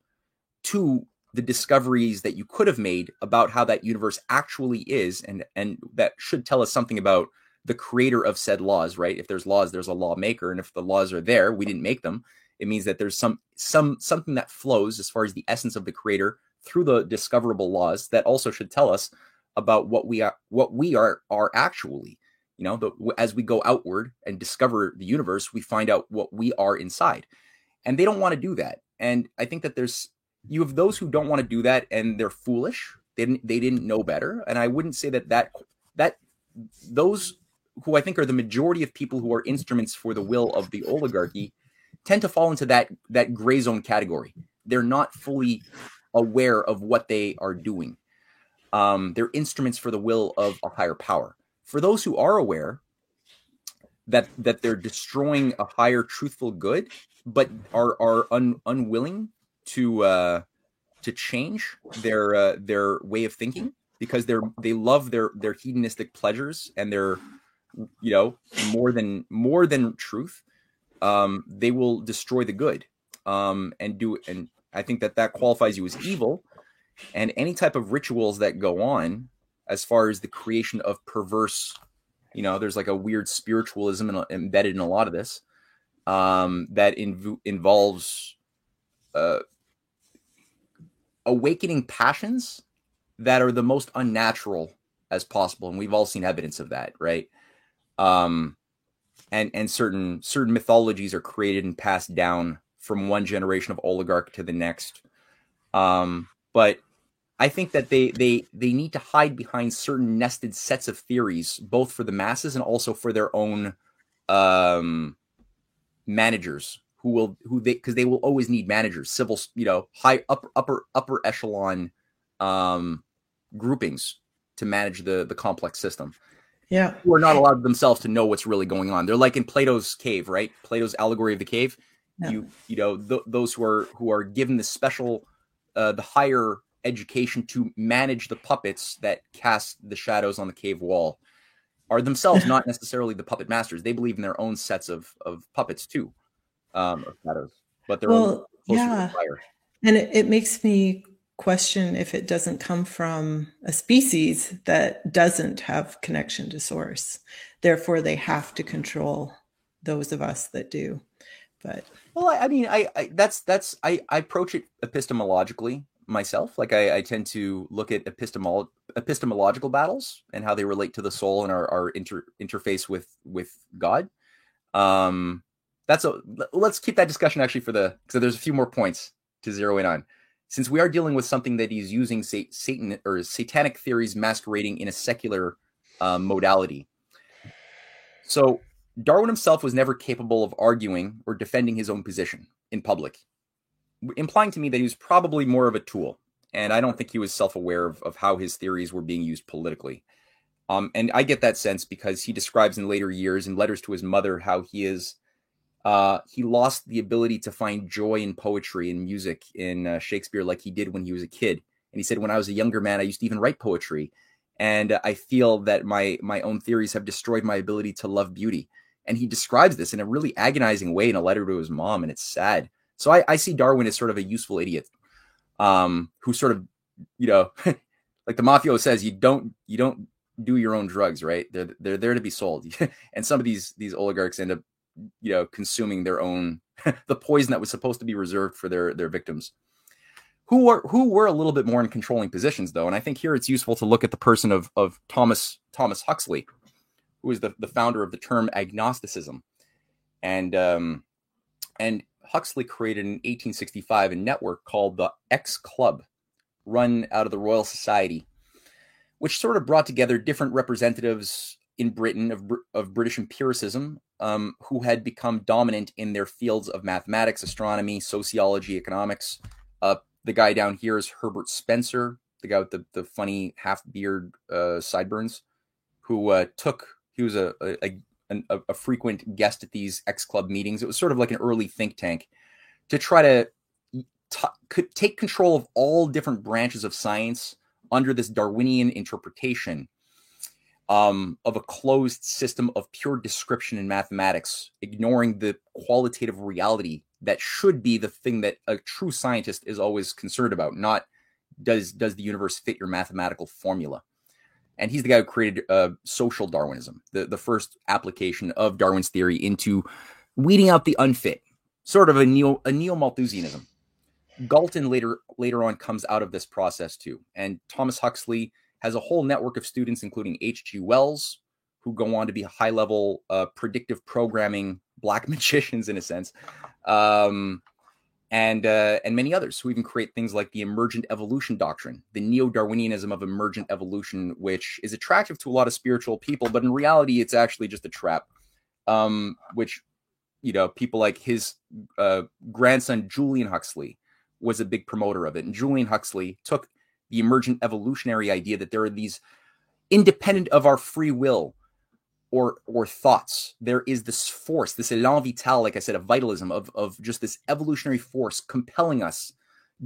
to the discoveries that you could have made about how that universe actually is and and that should tell us something about the creator of said laws right? If there's laws there's a lawmaker and if the laws are there we didn't make them it means that there's some some something that flows as far as the essence of the creator through the discoverable laws that also should tell us about what we are what we are are actually. You know the, as we go outward and discover the universe we find out what we are inside. And they don't want to do that. And i think that there's you have those who don't want to do that and they're foolish. They didn't they didn't know better. And i wouldn't say that that that those who i think are the majority of people who are instruments for the will of the oligarchy tend to fall into that that gray zone category. They're not fully aware of what they are doing. Um, they're instruments for the will of a higher power. For those who are aware that that they're destroying a higher truthful good but are are un, unwilling to uh, to change their uh, their way of thinking because they're they love their their hedonistic pleasures and their you know more than more than truth um, they will destroy the good um, and do and i think that that qualifies you as evil. And any type of rituals that go on as far as the creation of perverse you know there's like a weird spiritualism in, embedded in a lot of this um, that inv- involves uh, awakening passions that are the most unnatural as possible. And we've all seen evidence of that right? Um and and certain certain mythologies are created and passed down from one generation of oligarch to the next um but i think that they they they need to hide behind certain nested sets of theories both for the masses and also for their own um managers who will who they because they will always need managers, civil, you know, high upper upper upper echelon um groupings to manage the the complex system. Yeah. Who are not allowed themselves to know what's really going on. They're like in Plato's cave, right? Plato's allegory of the cave. Yeah. You you know, th- those who are who are given the special uh the higher education to manage the puppets that cast the shadows on the cave wall are themselves not necessarily the puppet masters. They believe in their own sets of of puppets too um, of shadows, but they're well, yeah. And it, it makes me question if it doesn't come from a species that doesn't have connection to source. Therefore, they have to control those of us that do. But well, I, I mean, I, I, that's that's I, I approach it epistemologically myself. Like I, I tend to look at epistemolo- epistemological battles and how they relate to the soul and our, our inter- interface with with God. Um, that's a let's keep that discussion actually for the because there's a few more points to zero in on since we are dealing with something that he's using satan or satanic theories masquerading in a secular um, modality. So darwin himself was never capable of arguing or defending his own position in public implying to me that he was probably more of a tool and i don't think he was self-aware of, of how his theories were being used politically. Um, and i get that sense because he describes in later years in letters to his mother how he is uh, he lost the ability to find joy in poetry and music in uh, Shakespeare like he did when he was a kid. And he said, when I was a younger man, I used to even write poetry, and I feel that my my own theories have destroyed my ability to love beauty. And he describes this in a really agonizing way in a letter to his mom, and it's sad. So I, I see Darwin as sort of a useful idiot, um, who sort of, you know, like the mafia says, you don't you don't do your own drugs, right? They're they're there to be sold, and some of these these oligarchs end up you know consuming their own the poison that was supposed to be reserved for their their victims. Who were who were a little bit more in controlling positions though and i think here it's useful to look at the person of of thomas thomas huxley who is the, the founder of the term agnosticism. And um and huxley created in 1865 a network called the x club run out of the royal society which sort of brought together different representatives in britain of, of british empiricism um, who had become dominant in their fields of mathematics, astronomy, sociology, economics, uh, the guy down here is Herbert Spencer, the guy with the, the funny half beard uh, sideburns, who uh, took he was a a, a a, frequent guest at these X Club meetings. It was sort of like an early think tank to try to t- take control of all different branches of science under this Darwinian interpretation um, of a closed system of pure description in mathematics, ignoring the qualitative reality that should be the thing that a true scientist is always concerned about, not does does the universe fit your mathematical formula. And he's the guy who created uh, social Darwinism, the, the first application of Darwin's theory into weeding out the unfit, sort of a neo a neo Malthusianism. Galton later later on comes out of this process too, and Thomas Huxley has a whole network of students, including H.G. Wells, who go on to be high level uh, predictive programming black magicians in a sense, um, and uh, and many others who even create things like the emergent evolution doctrine, the neo Darwinianism of emergent evolution, which is attractive to a lot of spiritual people, but in reality, it's actually just a trap, um, which you know people like his uh, grandson Julian Huxley was a big promoter of it. And Julian Huxley took the emergent evolutionary idea that there are these independent of our free will or or thoughts. There is this force, this elan vital, like I said, a vitalism of of just this evolutionary force compelling us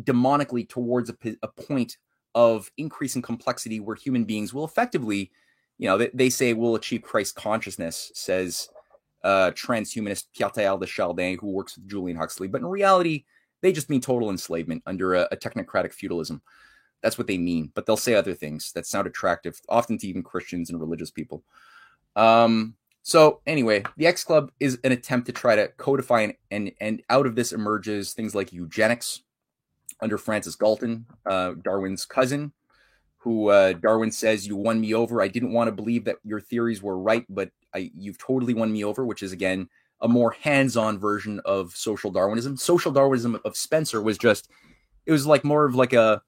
demonically towards a, a point of increasing complexity where human beings will effectively, you know, they, they say will achieve Christ consciousness, says uh, transhumanist Teilhard de Chardin, who works with Julian Huxley. But in reality, they just mean total enslavement under a, a technocratic feudalism. That's what they mean. But they'll say other things that sound attractive, often to even Christians and religious people. Um, so anyway, the X Club is an attempt to try to codify and and, and out of this emerges things like eugenics under Francis Galton, uh, Darwin's cousin, who uh, Darwin says you won me over. I didn't want to believe that your theories were right, but I, you've totally won me over, which is again a more hands-on version of social Darwinism. Social Darwinism of Spencer was just it was like more of like a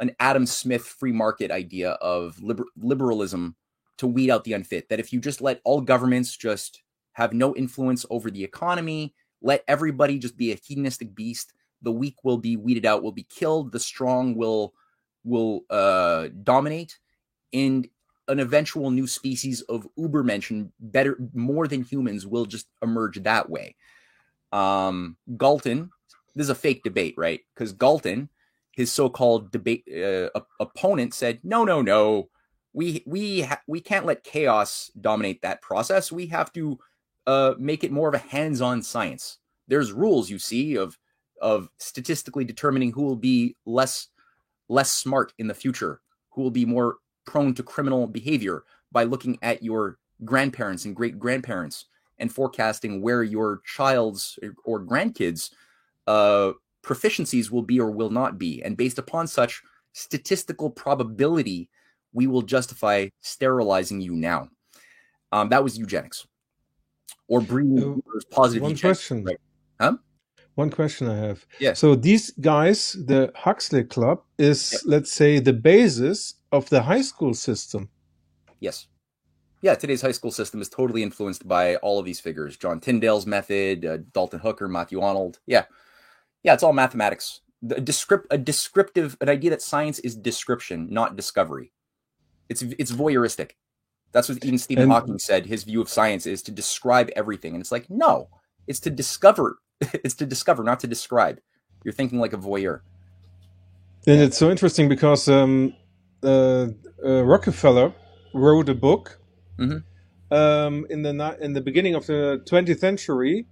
an Adam Smith free market idea of liber- liberalism to weed out the unfit. That if you just let all governments just have no influence over the economy, let everybody just be a hedonistic beast, the weak will be weeded out, will be killed, the strong will will uh, dominate, and an eventual new species of Ubermensch, better, more than humans, will just emerge that way. Um, Galton, this is a fake debate, right? Because Galton, his so-called debate uh, opponent, said, "No, no, no, we we ha- we can't let chaos dominate that process. We have to uh, make it more of a hands-on science. There's rules, you see, of of statistically determining who will be less less smart in the future, who will be more prone to criminal behavior by looking at your grandparents and great grandparents and forecasting where your child's or grandkids uh, proficiencies will be or will not be. And based upon such statistical probability, we will justify sterilizing you now. Um, that was eugenics or breeding uh, positive. One eugenics, question. Right? Huh? One question I have. Yeah. So these guys, the Huxley Club, is yep. let's say the basis of the high school system. Yes. Yeah, today's high school system is totally influenced by all of these figures: John Tyndall's method, uh, Dalton Hooker, Matthew Arnold. Yeah, yeah, it's all mathematics. The descript a descriptive an idea that science is description, not discovery. It's it's voyeuristic. That's what even Stephen and, Hawking said. His view of science is to describe everything, and it's like no, it's to discover. it's to discover, not to describe. You're thinking like a voyeur. And it's so interesting because um, uh, uh, Rockefeller wrote a book mm-hmm. um, in the in the beginning of the 20th century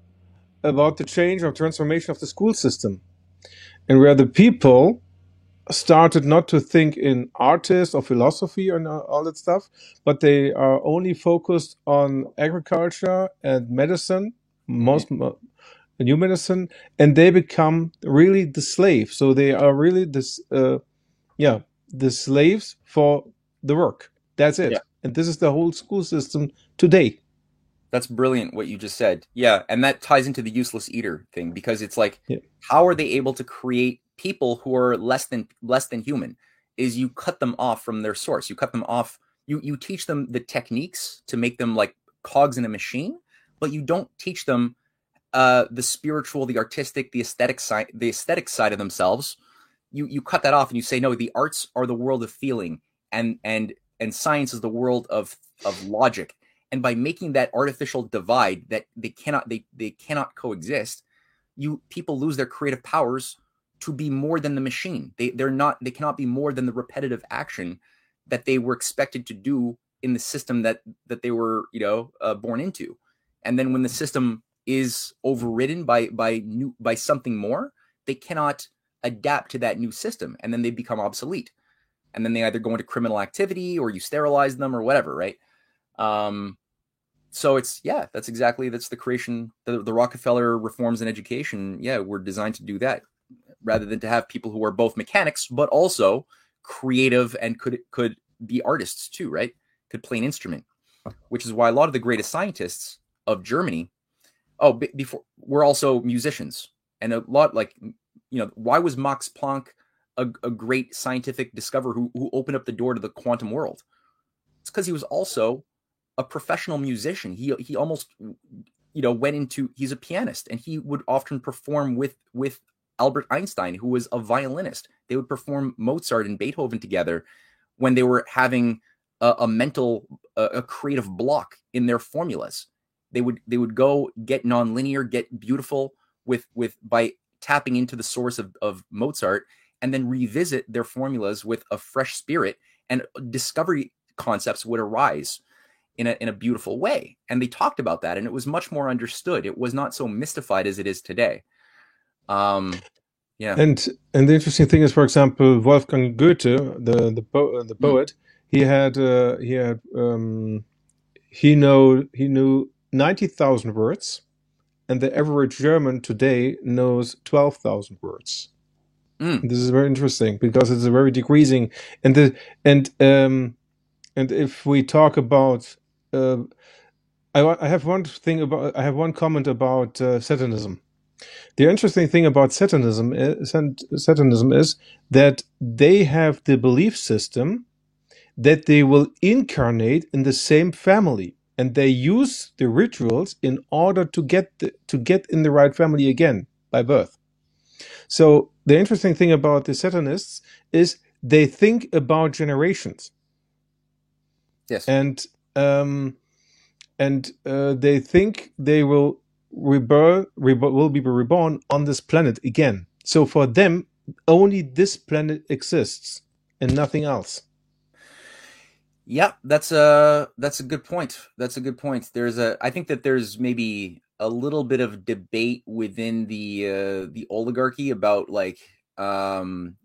about the change or transformation of the school system, and where the people started not to think in artists or philosophy and all that stuff, but they are only focused on agriculture and medicine, most mm-hmm. new medicine, and they become really the slave. So they are really this, uh, yeah, the slaves for the work. That's it. Yeah. And this is the whole school system today. That's brilliant what you just said. Yeah, and that ties into the useless eater thing because it's like yeah. how are they able to create people who are less than less than human? Is you cut them off from their source. You cut them off. You you teach them the techniques to make them like cogs in a machine, but you don't teach them uh the spiritual, the artistic, the aesthetic side the aesthetic side of themselves you you cut that off and you say no the arts are the world of feeling and and and science is the world of of logic and by making that artificial divide that they cannot they they cannot coexist you people lose their creative powers to be more than the machine. They they're not they cannot be more than the repetitive action that they were expected to do in the system that that they were you know uh, born into. And then when the system is overridden by by new by something more they cannot adapt to that new system and then they become obsolete. And then they either go into criminal activity or you sterilize them or whatever right um so it's yeah that's exactly that's the creation the, the rockefeller reforms in education. Yeah we're designed to do that rather than to have people who are both mechanics but also creative and could could be artists too right? Could play an instrument which is why a lot of the greatest scientists of germany oh b- before we're also musicians. And a lot like you know, why was Max Planck a, a great scientific discoverer who, who opened up the door to the quantum world? It's because he was also a professional musician. He he almost you know went into he's a pianist and he would often perform with with Albert Einstein, who was a violinist. They would perform Mozart and Beethoven together when they were having a, a mental, a, a, creative block in their formulas. They would they would go get nonlinear, get beautiful with with by tapping into the source of, of Mozart and then revisit their formulas with a fresh spirit and discovery concepts would arise in a, in a beautiful way. And they talked about that and it was much more understood. It was not so mystified as it is today. Um, yeah. And and the interesting thing is, for example, Wolfgang Goethe, the the, po- the hmm. poet, he had uh, he had um, he know he knew ninety thousand words, and the average German today knows 12,000 words. Mm. This is very interesting because it's a very decreasing and the and um and if we talk about uh, I I have one thing about I have one comment about uh, Satanism. The interesting thing about Satanism is, Satanism is that they have the belief system that they will incarnate in the same family and they use the rituals in order to get the, to get in the right family again by birth. So the interesting thing about the Satanists is they think about generations. Yes, and um, and uh, they think they will rebirth, rebo- will be reborn on this planet again. So for them, only this planet exists and nothing else. Yeah, that's a that's a good point. That's a good point. There's a I think that there's maybe a little bit of debate within the uh, the oligarchy about like um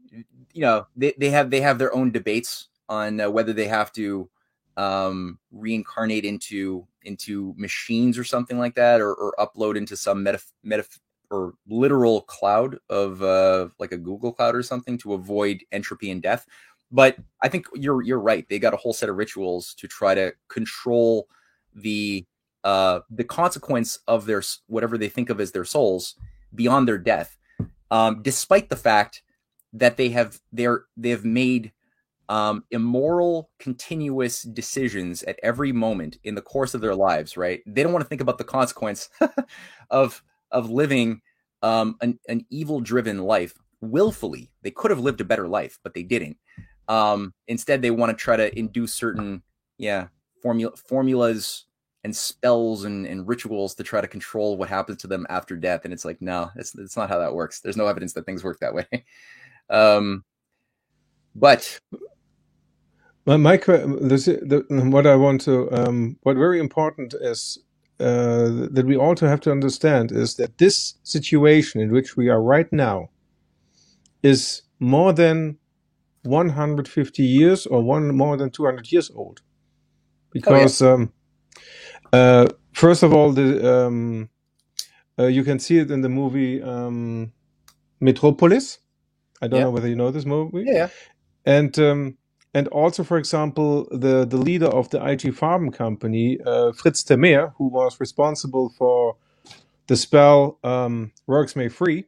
you know they, they have they have their own debates on uh, whether they have to um reincarnate into into machines or something like that or, or upload into some meta, meta or literal cloud of uh like a google cloud or something to avoid entropy and death but I think you're you're right. They got a whole set of rituals to try to control the uh, the consequence of their whatever they think of as their souls beyond their death, um, despite the fact that they have they're they have made um, immoral, continuous decisions at every moment in the course of their lives. Right? They don't want to think about the consequence of of living um, an, an evil driven life willfully. They could have lived a better life, but they didn't. Um, instead, they want to try to induce certain, yeah, formula formulas and spells and, and rituals to try to control what happens to them after death. And it's like, no, it's it's not how that works. There's no evidence that things work that way. um, but my, my this, the, what I want to um, what very important is uh, that we also have to understand is that this situation in which we are right now is more than 150 years or one more than 200 years old. Because oh, um, uh, first of all the um, uh, you can see it in the movie um, metropolis. I don't yeah. know whether you know this movie. Yeah. And um, and also for example the the leader of the ig farben company uh, fritz ter Meer who was responsible for the spell um, works may free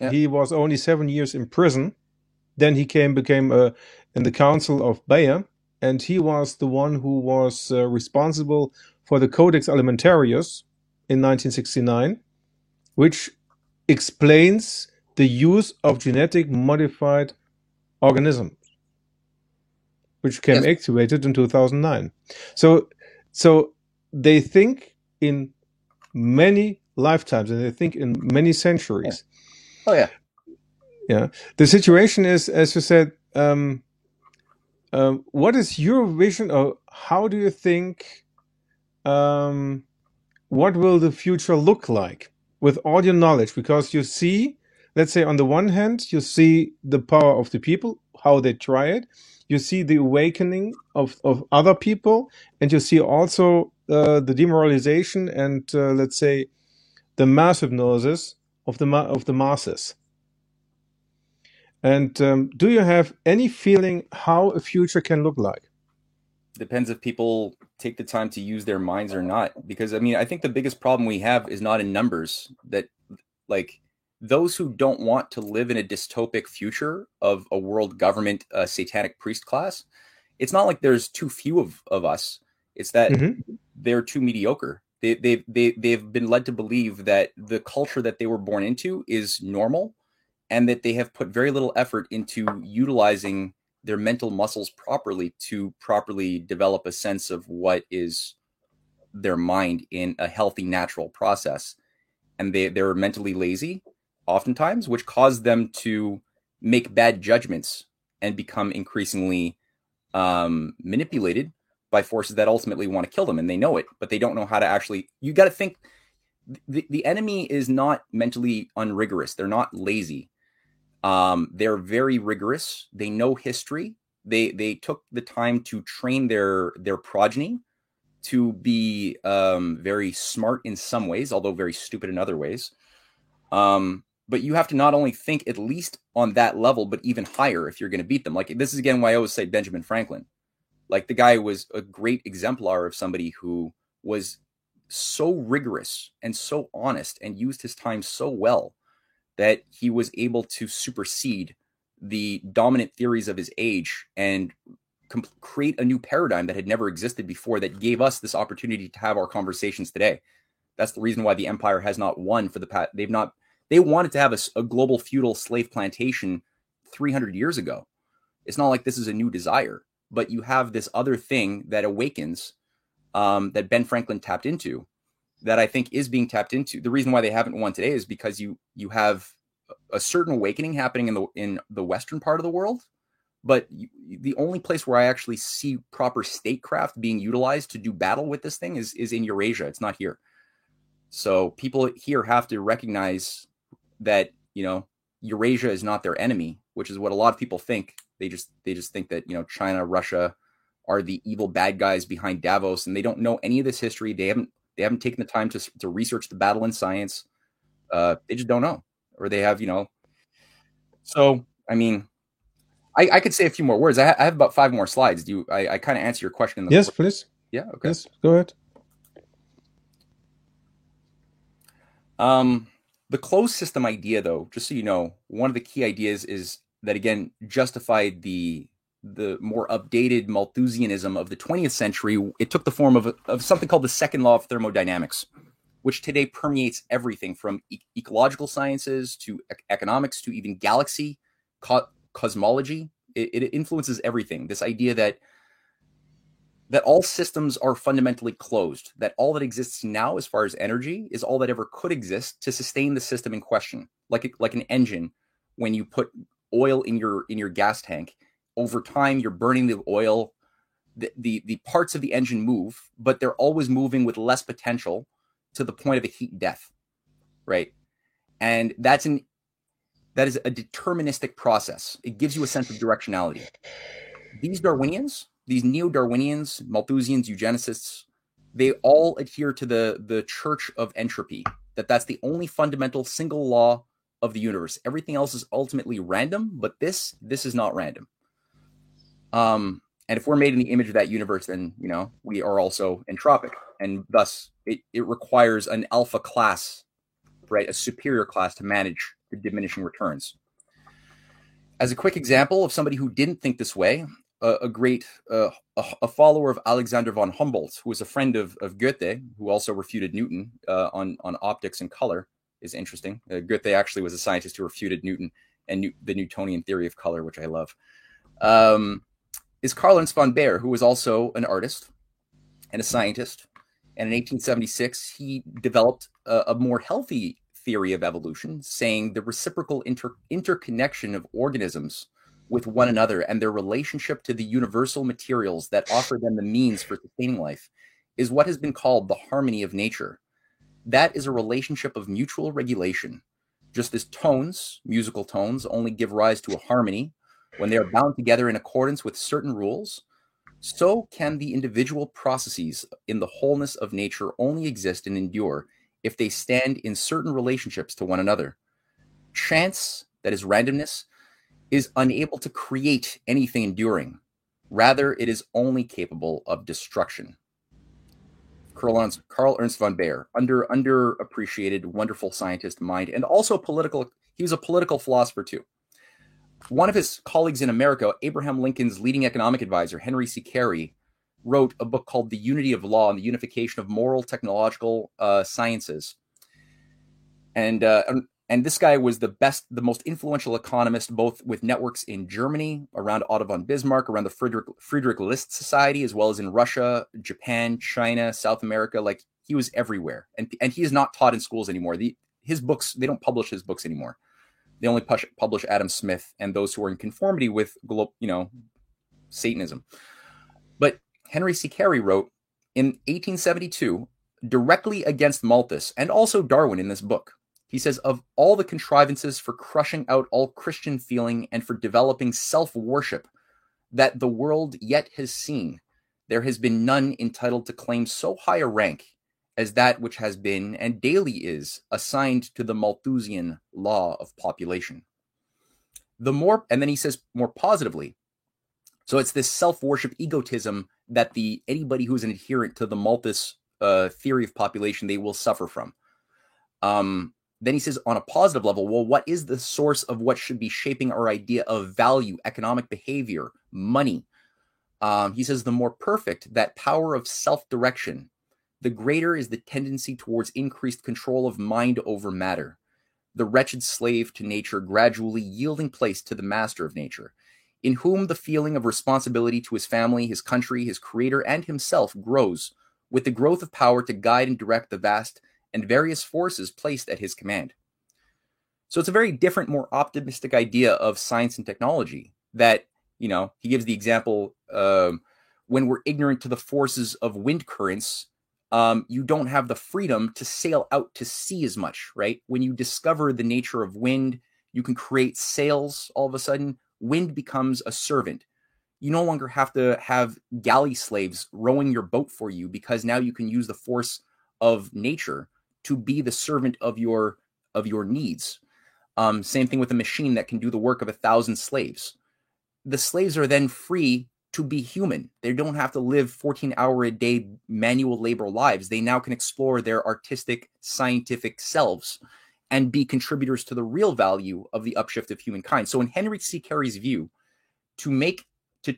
yeah. he was only seven years in prison then he came became uh, in the council of Bayer, and he was the one who was uh, responsible for the Codex Alimentarius in 1969, which explains the use of genetic modified organisms, which came yes. activated in 2009. So, so they think in many lifetimes and they think in many centuries. Yeah. Oh yeah. Yeah. The situation is, as you said, um, um, what is your vision or how do you think um, what will the future look like with all your knowledge? Because you see, let's say on the one hand, you see the power of the people, how they try it. You see the awakening of, of other people, and you see also uh, the demoralization and uh, let's say the mass hypnosis of the ma- of the masses. And um, do you have any feeling how a future can look like? Depends if people take the time to use their minds or not. Because I mean, I think the biggest problem we have is not in numbers. That like those who don't want to live in a dystopic future of a world government uh, satanic priest class, it's not like there's too few of, of us. It's that mm-hmm. they're too mediocre. They, they, they, they've been led to believe that the culture that they were born into is normal and that they have put very little effort into utilizing their mental muscles properly to properly develop a sense of what is their mind in a healthy natural process and they they're mentally lazy oftentimes which cause them to make bad judgments and become increasingly um, manipulated by forces that ultimately want to kill them and they know it but they don't know how to actually you got to think the, the enemy is not mentally unrigorous they're not lazy um, they're very rigorous. They know history. They they took the time to train their their progeny to be um, very smart in some ways, although very stupid in other ways. Um, but you have to not only think at least on that level, but even higher if you're going to beat them. Like this is again why I always say Benjamin Franklin. Like the guy was a great exemplar of somebody who was so rigorous and so honest and used his time so well that he was able to supersede the dominant theories of his age and create a new paradigm that had never existed before that gave us this opportunity to have our conversations today. That's the reason why the empire has not won for the past. They've not. They wanted to have a, a global feudal slave plantation 300 years ago. It's not like this is a new desire, but you have this other thing that awakens um, that Ben Franklin tapped into that I think is being tapped into. The reason why they haven't won today is because you you have a certain awakening happening in the in the western part of the world, but the only place where I actually see proper statecraft being utilized to do battle with this thing is is in Eurasia. It's not here. So people here have to recognize that you know Eurasia is not their enemy, which is what a lot of people think. They just they just think that you know China, Russia are the evil bad guys behind Davos, and they don't know any of this history. They haven't they haven't taken the time to, to research the battle in science. Uh, they just don't know, or they have, you know. So, I mean, I, I could say a few more words. I, ha- I have about five more slides. Do you? I, I kind of answer your question. In the yes, please. Yeah. Okay. Yes. Go ahead. Um, the closed system idea, though, just so you know, one of the key ideas is that again justified the the more updated Malthusianism of the 20th century, it took the form of, of something called the second law of thermodynamics, which today permeates everything from e- ecological sciences to e- economics to even galaxy co- cosmology. It, it influences everything. This idea that that all systems are fundamentally closed, that all that exists now as far as energy is all that ever could exist to sustain the system in question, like like an engine when you put oil in your in your gas tank. Over time you're burning the oil the, the, the parts of the engine move but they're always moving with less potential to the point of a heat death right? And that's an that is a deterministic process. It gives you a sense of directionality. These darwinians these neo-darwinians malthusians eugenicists they all adhere to the the church of entropy that that's the only fundamental single law of the universe. Everything else is ultimately random but this this is not random. Um, and if we're made in the image of that universe, then you know we are also entropic, and thus it, it requires an alpha class, right, a superior class to manage the diminishing returns. As a quick example of somebody who didn't think this way, a, a great uh, a, a, follower of Alexander von Humboldt, who was a friend of, of Goethe, who also refuted Newton uh, on on optics and color, is interesting. Uh, Goethe actually was a scientist who refuted Newton and New- the Newtonian theory of color, which I love. Um, is Karl Ernst von Baer, who was also an artist and a scientist. And in 1876, he developed a, a more healthy theory of evolution, saying the reciprocal inter- interconnection of organisms with one another and their relationship to the universal materials that offer them the means for sustaining life is what has been called the harmony of nature. That is a relationship of mutual regulation. Just as tones, musical tones, only give rise to a harmony when they are bound together in accordance with certain rules, so can the individual processes in the wholeness of nature only exist and endure if they stand in certain relationships to one another. Chance, that is randomness, is unable to create anything enduring. Rather, it is only capable of destruction. Karl Ernst, Ernst von Baer, under underappreciated, wonderful scientist mind, and also political. He was a political philosopher too. One of his colleagues in America, Abraham Lincoln's leading economic advisor, Henry C. Carey, wrote a book called The Unity of Law and the Unification of Moral Technological uh, Sciences. And, uh, and this guy was the best, the most influential economist, both with networks in Germany, around Otto von Bismarck, around the Friedrich, Friedrich List Society, as well as in Russia, Japan, China, South America. Like he was everywhere. And, and he is not taught in schools anymore. The, his books, they don't publish his books anymore. They only push, publish Adam Smith and those who are in conformity with, you know, Satanism. But Henry C. Carey wrote in 1872, directly against Malthus and also Darwin in this book. He says, of all the contrivances for crushing out all Christian feeling and for developing self worship that the world yet has seen, there has been none entitled to claim so high a rank as that which has been and daily is assigned to the Malthusian law of population. The more, and then he says more positively, so it's this self worship egotism that the anybody who's an adherent to the Malthus uh, theory of population they will suffer from. Um, then he says on a positive level, well, what is the source of what should be shaping our idea of value, economic behavior, money? Um, he says the more perfect that power of self direction, the greater is the tendency towards increased control of mind over matter. The wretched slave to nature gradually yielding place to the master of nature in whom the feeling of responsibility to his family, his country, his creator, and himself grows with the growth of power to guide and direct the vast and various forces placed at his command. So it's a very different, more optimistic idea of science and technology that, you know, he gives the example um, when we're ignorant to the forces of wind currents, um, you don't have the freedom to sail out to sea as much, right? When you discover the nature of wind, you can create sails all of a sudden wind becomes a servant. You no longer have to have galley slaves rowing your boat for you because now you can use the force of nature to be the servant of your of your needs. Um, same thing with a machine that can do the work of a thousand slaves. The slaves are then free to be human. They don't have to live 14 hour a day manual labor lives. They now can explore their artistic, scientific selves and be contributors to the real value of the upshift of humankind. So in Henry C. Carey's view, to make to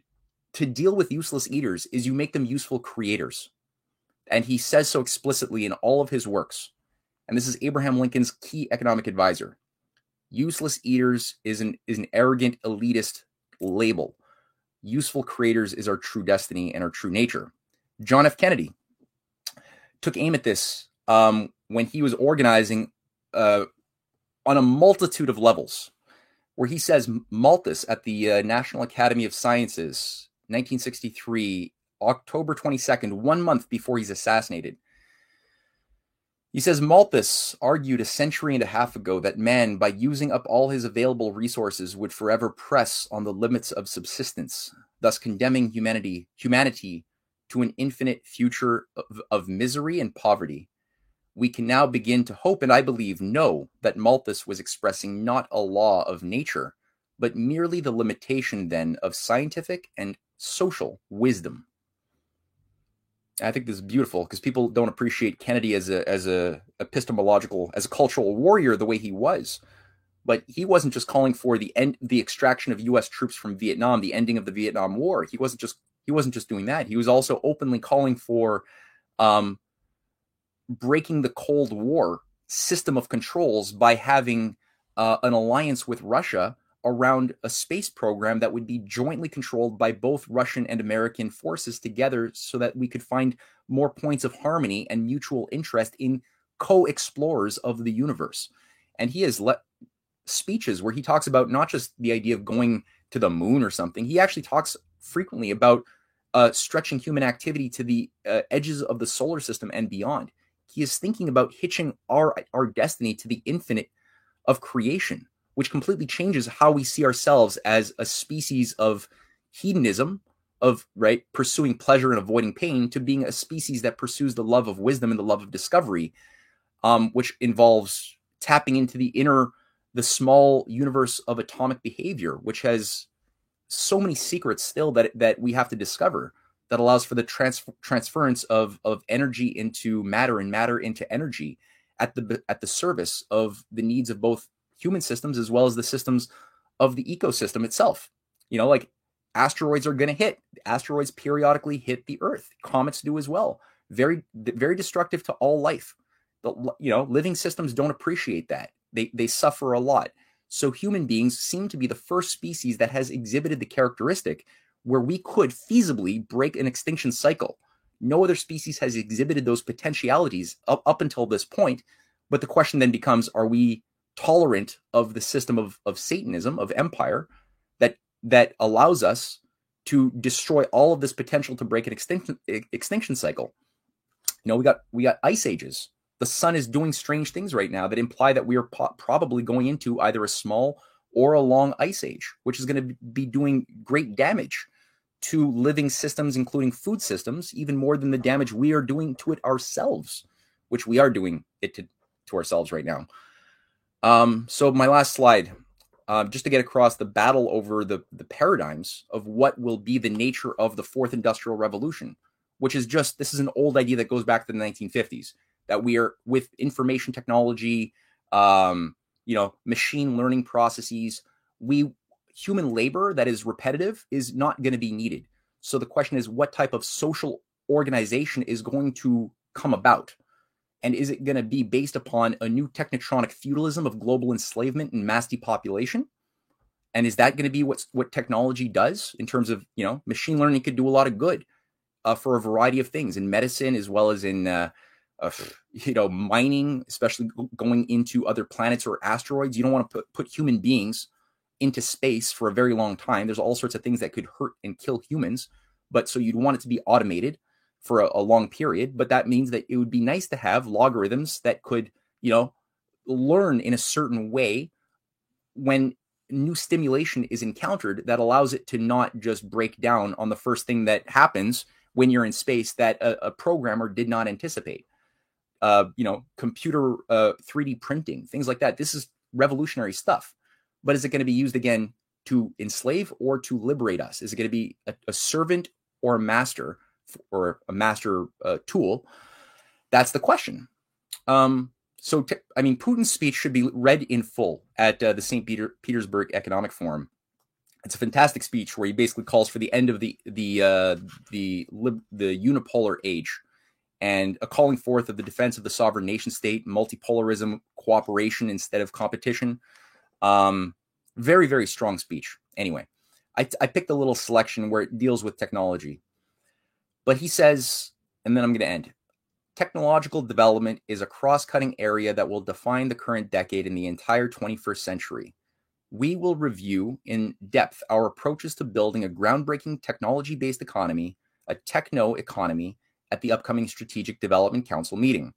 to deal with useless eaters is you make them useful creators. And he says so explicitly in all of his works. And this is Abraham Lincoln's key economic advisor. Useless eaters is an is an arrogant elitist label. Useful creators is our true destiny and our true nature. John F. Kennedy took aim at this um, when he was organizing uh, on a multitude of levels, where he says Malthus at the uh, National Academy of Sciences, 1963, October 22nd, one month before he's assassinated. He says Malthus argued a century and a half ago that man, by using up all his available resources, would forever press on the limits of subsistence, thus condemning humanity humanity to an infinite future of, of misery and poverty we can now begin to hope and I believe know that Malthus was expressing not a law of nature, but merely the limitation then of scientific and social wisdom. I think this is beautiful because people don't appreciate Kennedy as a as a epistemological as a cultural warrior the way he was. But he wasn't just calling for the end the extraction of US troops from Vietnam, the ending of the Vietnam War. He wasn't just he wasn't just doing that. He was also openly calling for um, breaking the Cold War system of controls by having uh, an alliance with Russia around a space program that would be jointly controlled by both Russian and American forces together so that we could find more points of harmony and mutual interest in co explorers of the universe. And he has let speeches where he talks about not just the idea of going to the moon or something, he actually talks frequently about uh, stretching human activity to the uh, edges of the solar system and beyond. He is thinking about hitching our our destiny to the infinite of creation, which completely changes how we see ourselves as a species of hedonism, of right pursuing pleasure and avoiding pain, to being a species that pursues the love of wisdom and the love of discovery, um, which involves tapping into the inner, the small universe of atomic behavior, which has so many secrets still that that we have to discover that allows for the trans- transference of of energy into matter and matter into energy at the at the service of the needs of both human systems as well as the systems of the ecosystem itself. You know, like asteroids are going to hit. Asteroids periodically hit the Earth. Comets do as well. Very very destructive to all life. The, you know, living systems don't appreciate that. They they suffer a lot. So human beings seem to be the first species that has exhibited the characteristic where we could feasibly break an extinction cycle. No other species has exhibited those potentialities up, up until this point. But the question then becomes are we tolerant of the system of, of Satanism, of empire, that that allows us to destroy all of this potential to break an extinction extinction cycle? You know, we got we got ice ages. The sun is doing strange things right now that imply that we are po- probably going into either a small or a long ice age, which is going to be doing great damage to living systems, including food systems, even more than the damage we are doing to it ourselves, which we are doing it to, to ourselves right now. Um, so my last slide, uh, just to get across the battle over the, the paradigms of what will be the nature of the fourth industrial revolution, which is just this is an old idea that goes back to the 1950s that we are with information technology, um, you know, machine learning processes, we human labor that is repetitive is not going to be needed. So the question is, what type of social organization is going to come about? And is it going to be based upon a new technotronic feudalism of global enslavement and mass depopulation? And is that going to be what what technology does in terms of you know machine learning could do a lot of good uh, for a variety of things in medicine as well as in uh, uh, you know mining, especially going into other planets or asteroids. You don't want to put put human beings into space for a very long time. There's all sorts of things that could hurt and kill humans. But so you'd want it to be automated for a, a, long period. But that means that it would be nice to have logarithms that could, you know, learn in a certain way when new stimulation is encountered that allows it to not just break down on the first thing that happens when you're in space that a, a programmer did not anticipate. Uh, you know, computer uh, 3D printing, things like that. This is revolutionary stuff but is it going to be used again to enslave or to liberate us? Is it going to be a, a servant or a master or a master uh, tool? That's the question. Um, so, t- I mean, Putin's speech should be read in full at uh, the St. Peter- Petersburg Economic Forum. It's a fantastic speech where he basically calls for the end of the the uh, the the unipolar age and a calling forth of the defense of the sovereign nation state, multipolarism, cooperation instead of competition. Um, very, very strong speech. Anyway, I, I picked a little selection where it deals with technology. But he says, and then I'm going to end technological development is a cross cutting area that will define the current decade and the entire 21st century. We will review in depth our approaches to building a groundbreaking technology based economy, a techno economy, at the upcoming Strategic Development Council meeting.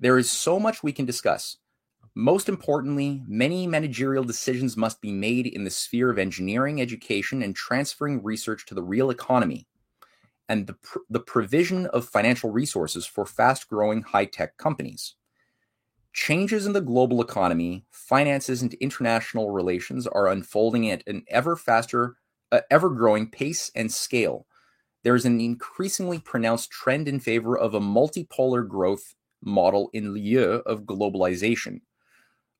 There is so much we can discuss, most importantly, many managerial decisions must be made in the sphere of engineering, education, and transferring research to the real economy, and the, pr- the provision of financial resources for fast growing high tech companies. Changes in the global economy, finances, and international relations are unfolding at an ever faster, uh, ever growing pace and scale. There is an increasingly pronounced trend in favor of a multipolar growth model in lieu of globalization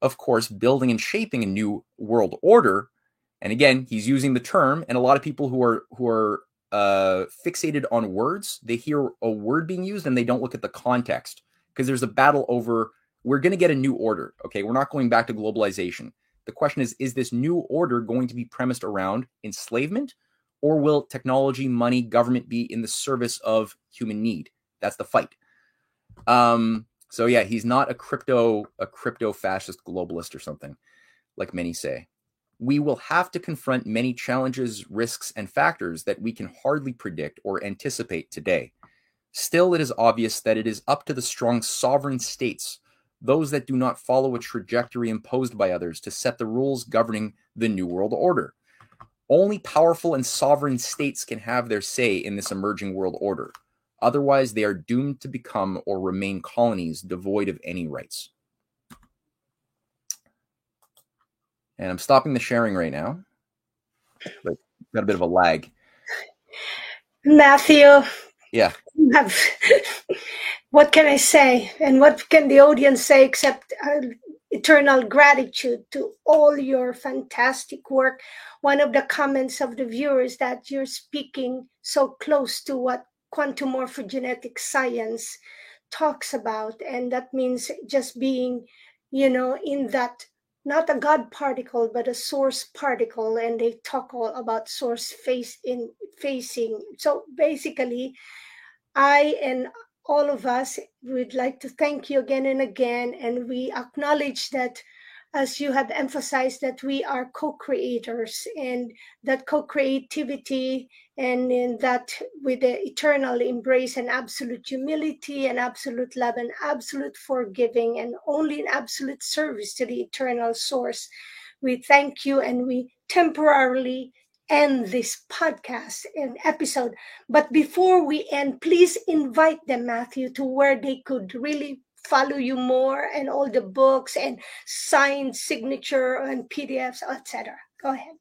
of course, building and shaping a new world order. And again, he's using the term, and a lot of people who are who are uh, fixated on words, they hear a word being used and they don't look at the context because there's a battle over we're going to get a new order. Okay, we're not going back to globalization. The question is is this new order going to be premised around enslavement or will technology, money, government be in the service of human need? That's the fight. Um, so yeah, he's not a crypto a crypto fascist globalist or something like many say. We will have to confront many challenges, risks and factors that we can hardly predict or anticipate today. Still it is obvious that it is up to the strong sovereign states those that do not follow a trajectory imposed by others to set the rules governing the New World Order. Only powerful and sovereign states can have their say in this emerging world order. Otherwise, they are doomed to become or remain colonies devoid of any rights. And I'm stopping the sharing right now. But got a bit of a lag. Matthew. Yeah. Have, what can I say? And what can the audience say except uh, eternal gratitude to all your fantastic work? One of the comments of the viewers that you're speaking so close to what quantum morphogenetic science talks about. And that means just being, you know, in that not a God particle, but a source particle. And they talk all about source face in facing. So basically, I and all of us would like to thank you again and again. And we acknowledge that, as you have emphasized, that we are co creators and that co creativity and in that with the eternal embrace and absolute humility and absolute love and absolute forgiving and only in absolute service to the eternal source. We thank you and we temporarily end this podcast and episode. But before we end, please invite them, Matthew, to where they could really follow you more and all the books and signed signature and PDFs, etc. Go ahead.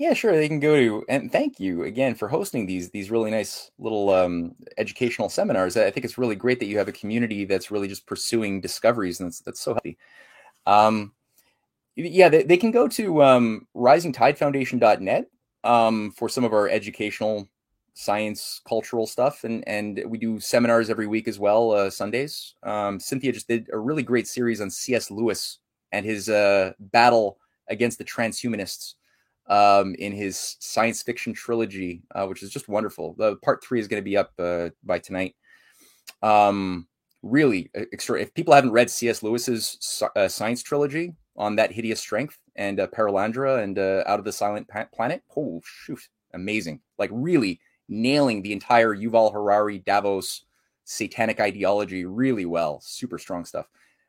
Yeah, sure. They can go to and thank you again for hosting these these really nice little um, educational seminars. I think it's really great that you have a community that's really just pursuing discoveries, and that's that's so healthy. Um, yeah, they, they can go to um, risingtidefoundation.net um, for some of our educational science cultural stuff and and we do seminars every week as well uh, sundays um, cynthia just did a really great series on cs lewis and his uh, battle against the transhumanists um, in his science fiction trilogy uh, which is just wonderful the part three is going to be up uh, by tonight um, really extra if people haven't read cs lewis's uh, science trilogy on that hideous strength and uh, Perelandra and uh, Out of the Silent Planet. Oh shoot, amazing! Like really nailing the entire Yuval Harari Davos satanic ideology really well. Super strong stuff.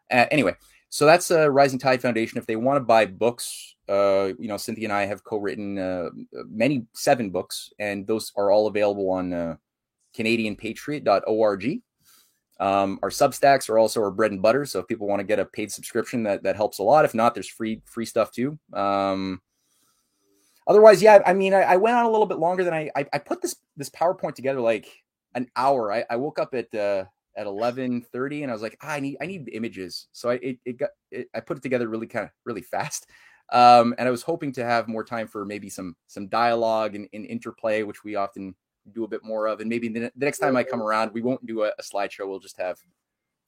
Uh, anyway, so that's uh, Rising Tide Foundation. If they want to buy books, uh, you know, Cynthia and I have co-written uh, many seven books, and those are all available on uh, CanadianPatriot.org. Um, our Substacks are also our bread and butter. So if people want to get a paid subscription, that that helps a lot. If not, there's free free stuff too. Um, otherwise, yeah, I mean, I, I, went on a little bit longer than I, I, I put this this PowerPoint together like an hour. I, I woke up at uh, at eleven thirty, and I was like, ah, I need I need images. So I it, it got it, I put it together really kind of really fast. Um, and I was hoping to have more time for maybe some some dialogue and, and interplay, which we often do a bit more of. And maybe the, the next time I come around, we won't do a, a, slideshow. We'll just have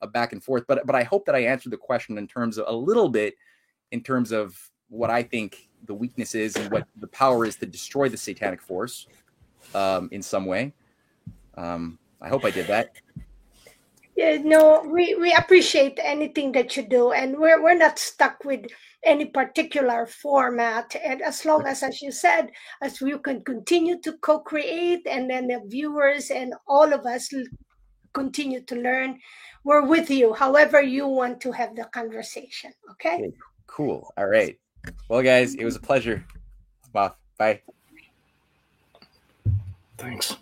a back and forth. But but I hope that I answered the question in terms of a little bit in terms of what I think the weakness is and what the power is to destroy the satanic force um, in some way. Um, I hope I did that. Yeah, no, we, we appreciate anything that you do, and we're we're not stuck with any particular format. And as long as, as you said, as we can continue to co-create, and then the viewers and all of us continue to learn, we're with you. However, you want to have the conversation. Okay. okay cool. All right. Well, guys, it was a pleasure. Bye. Thanks.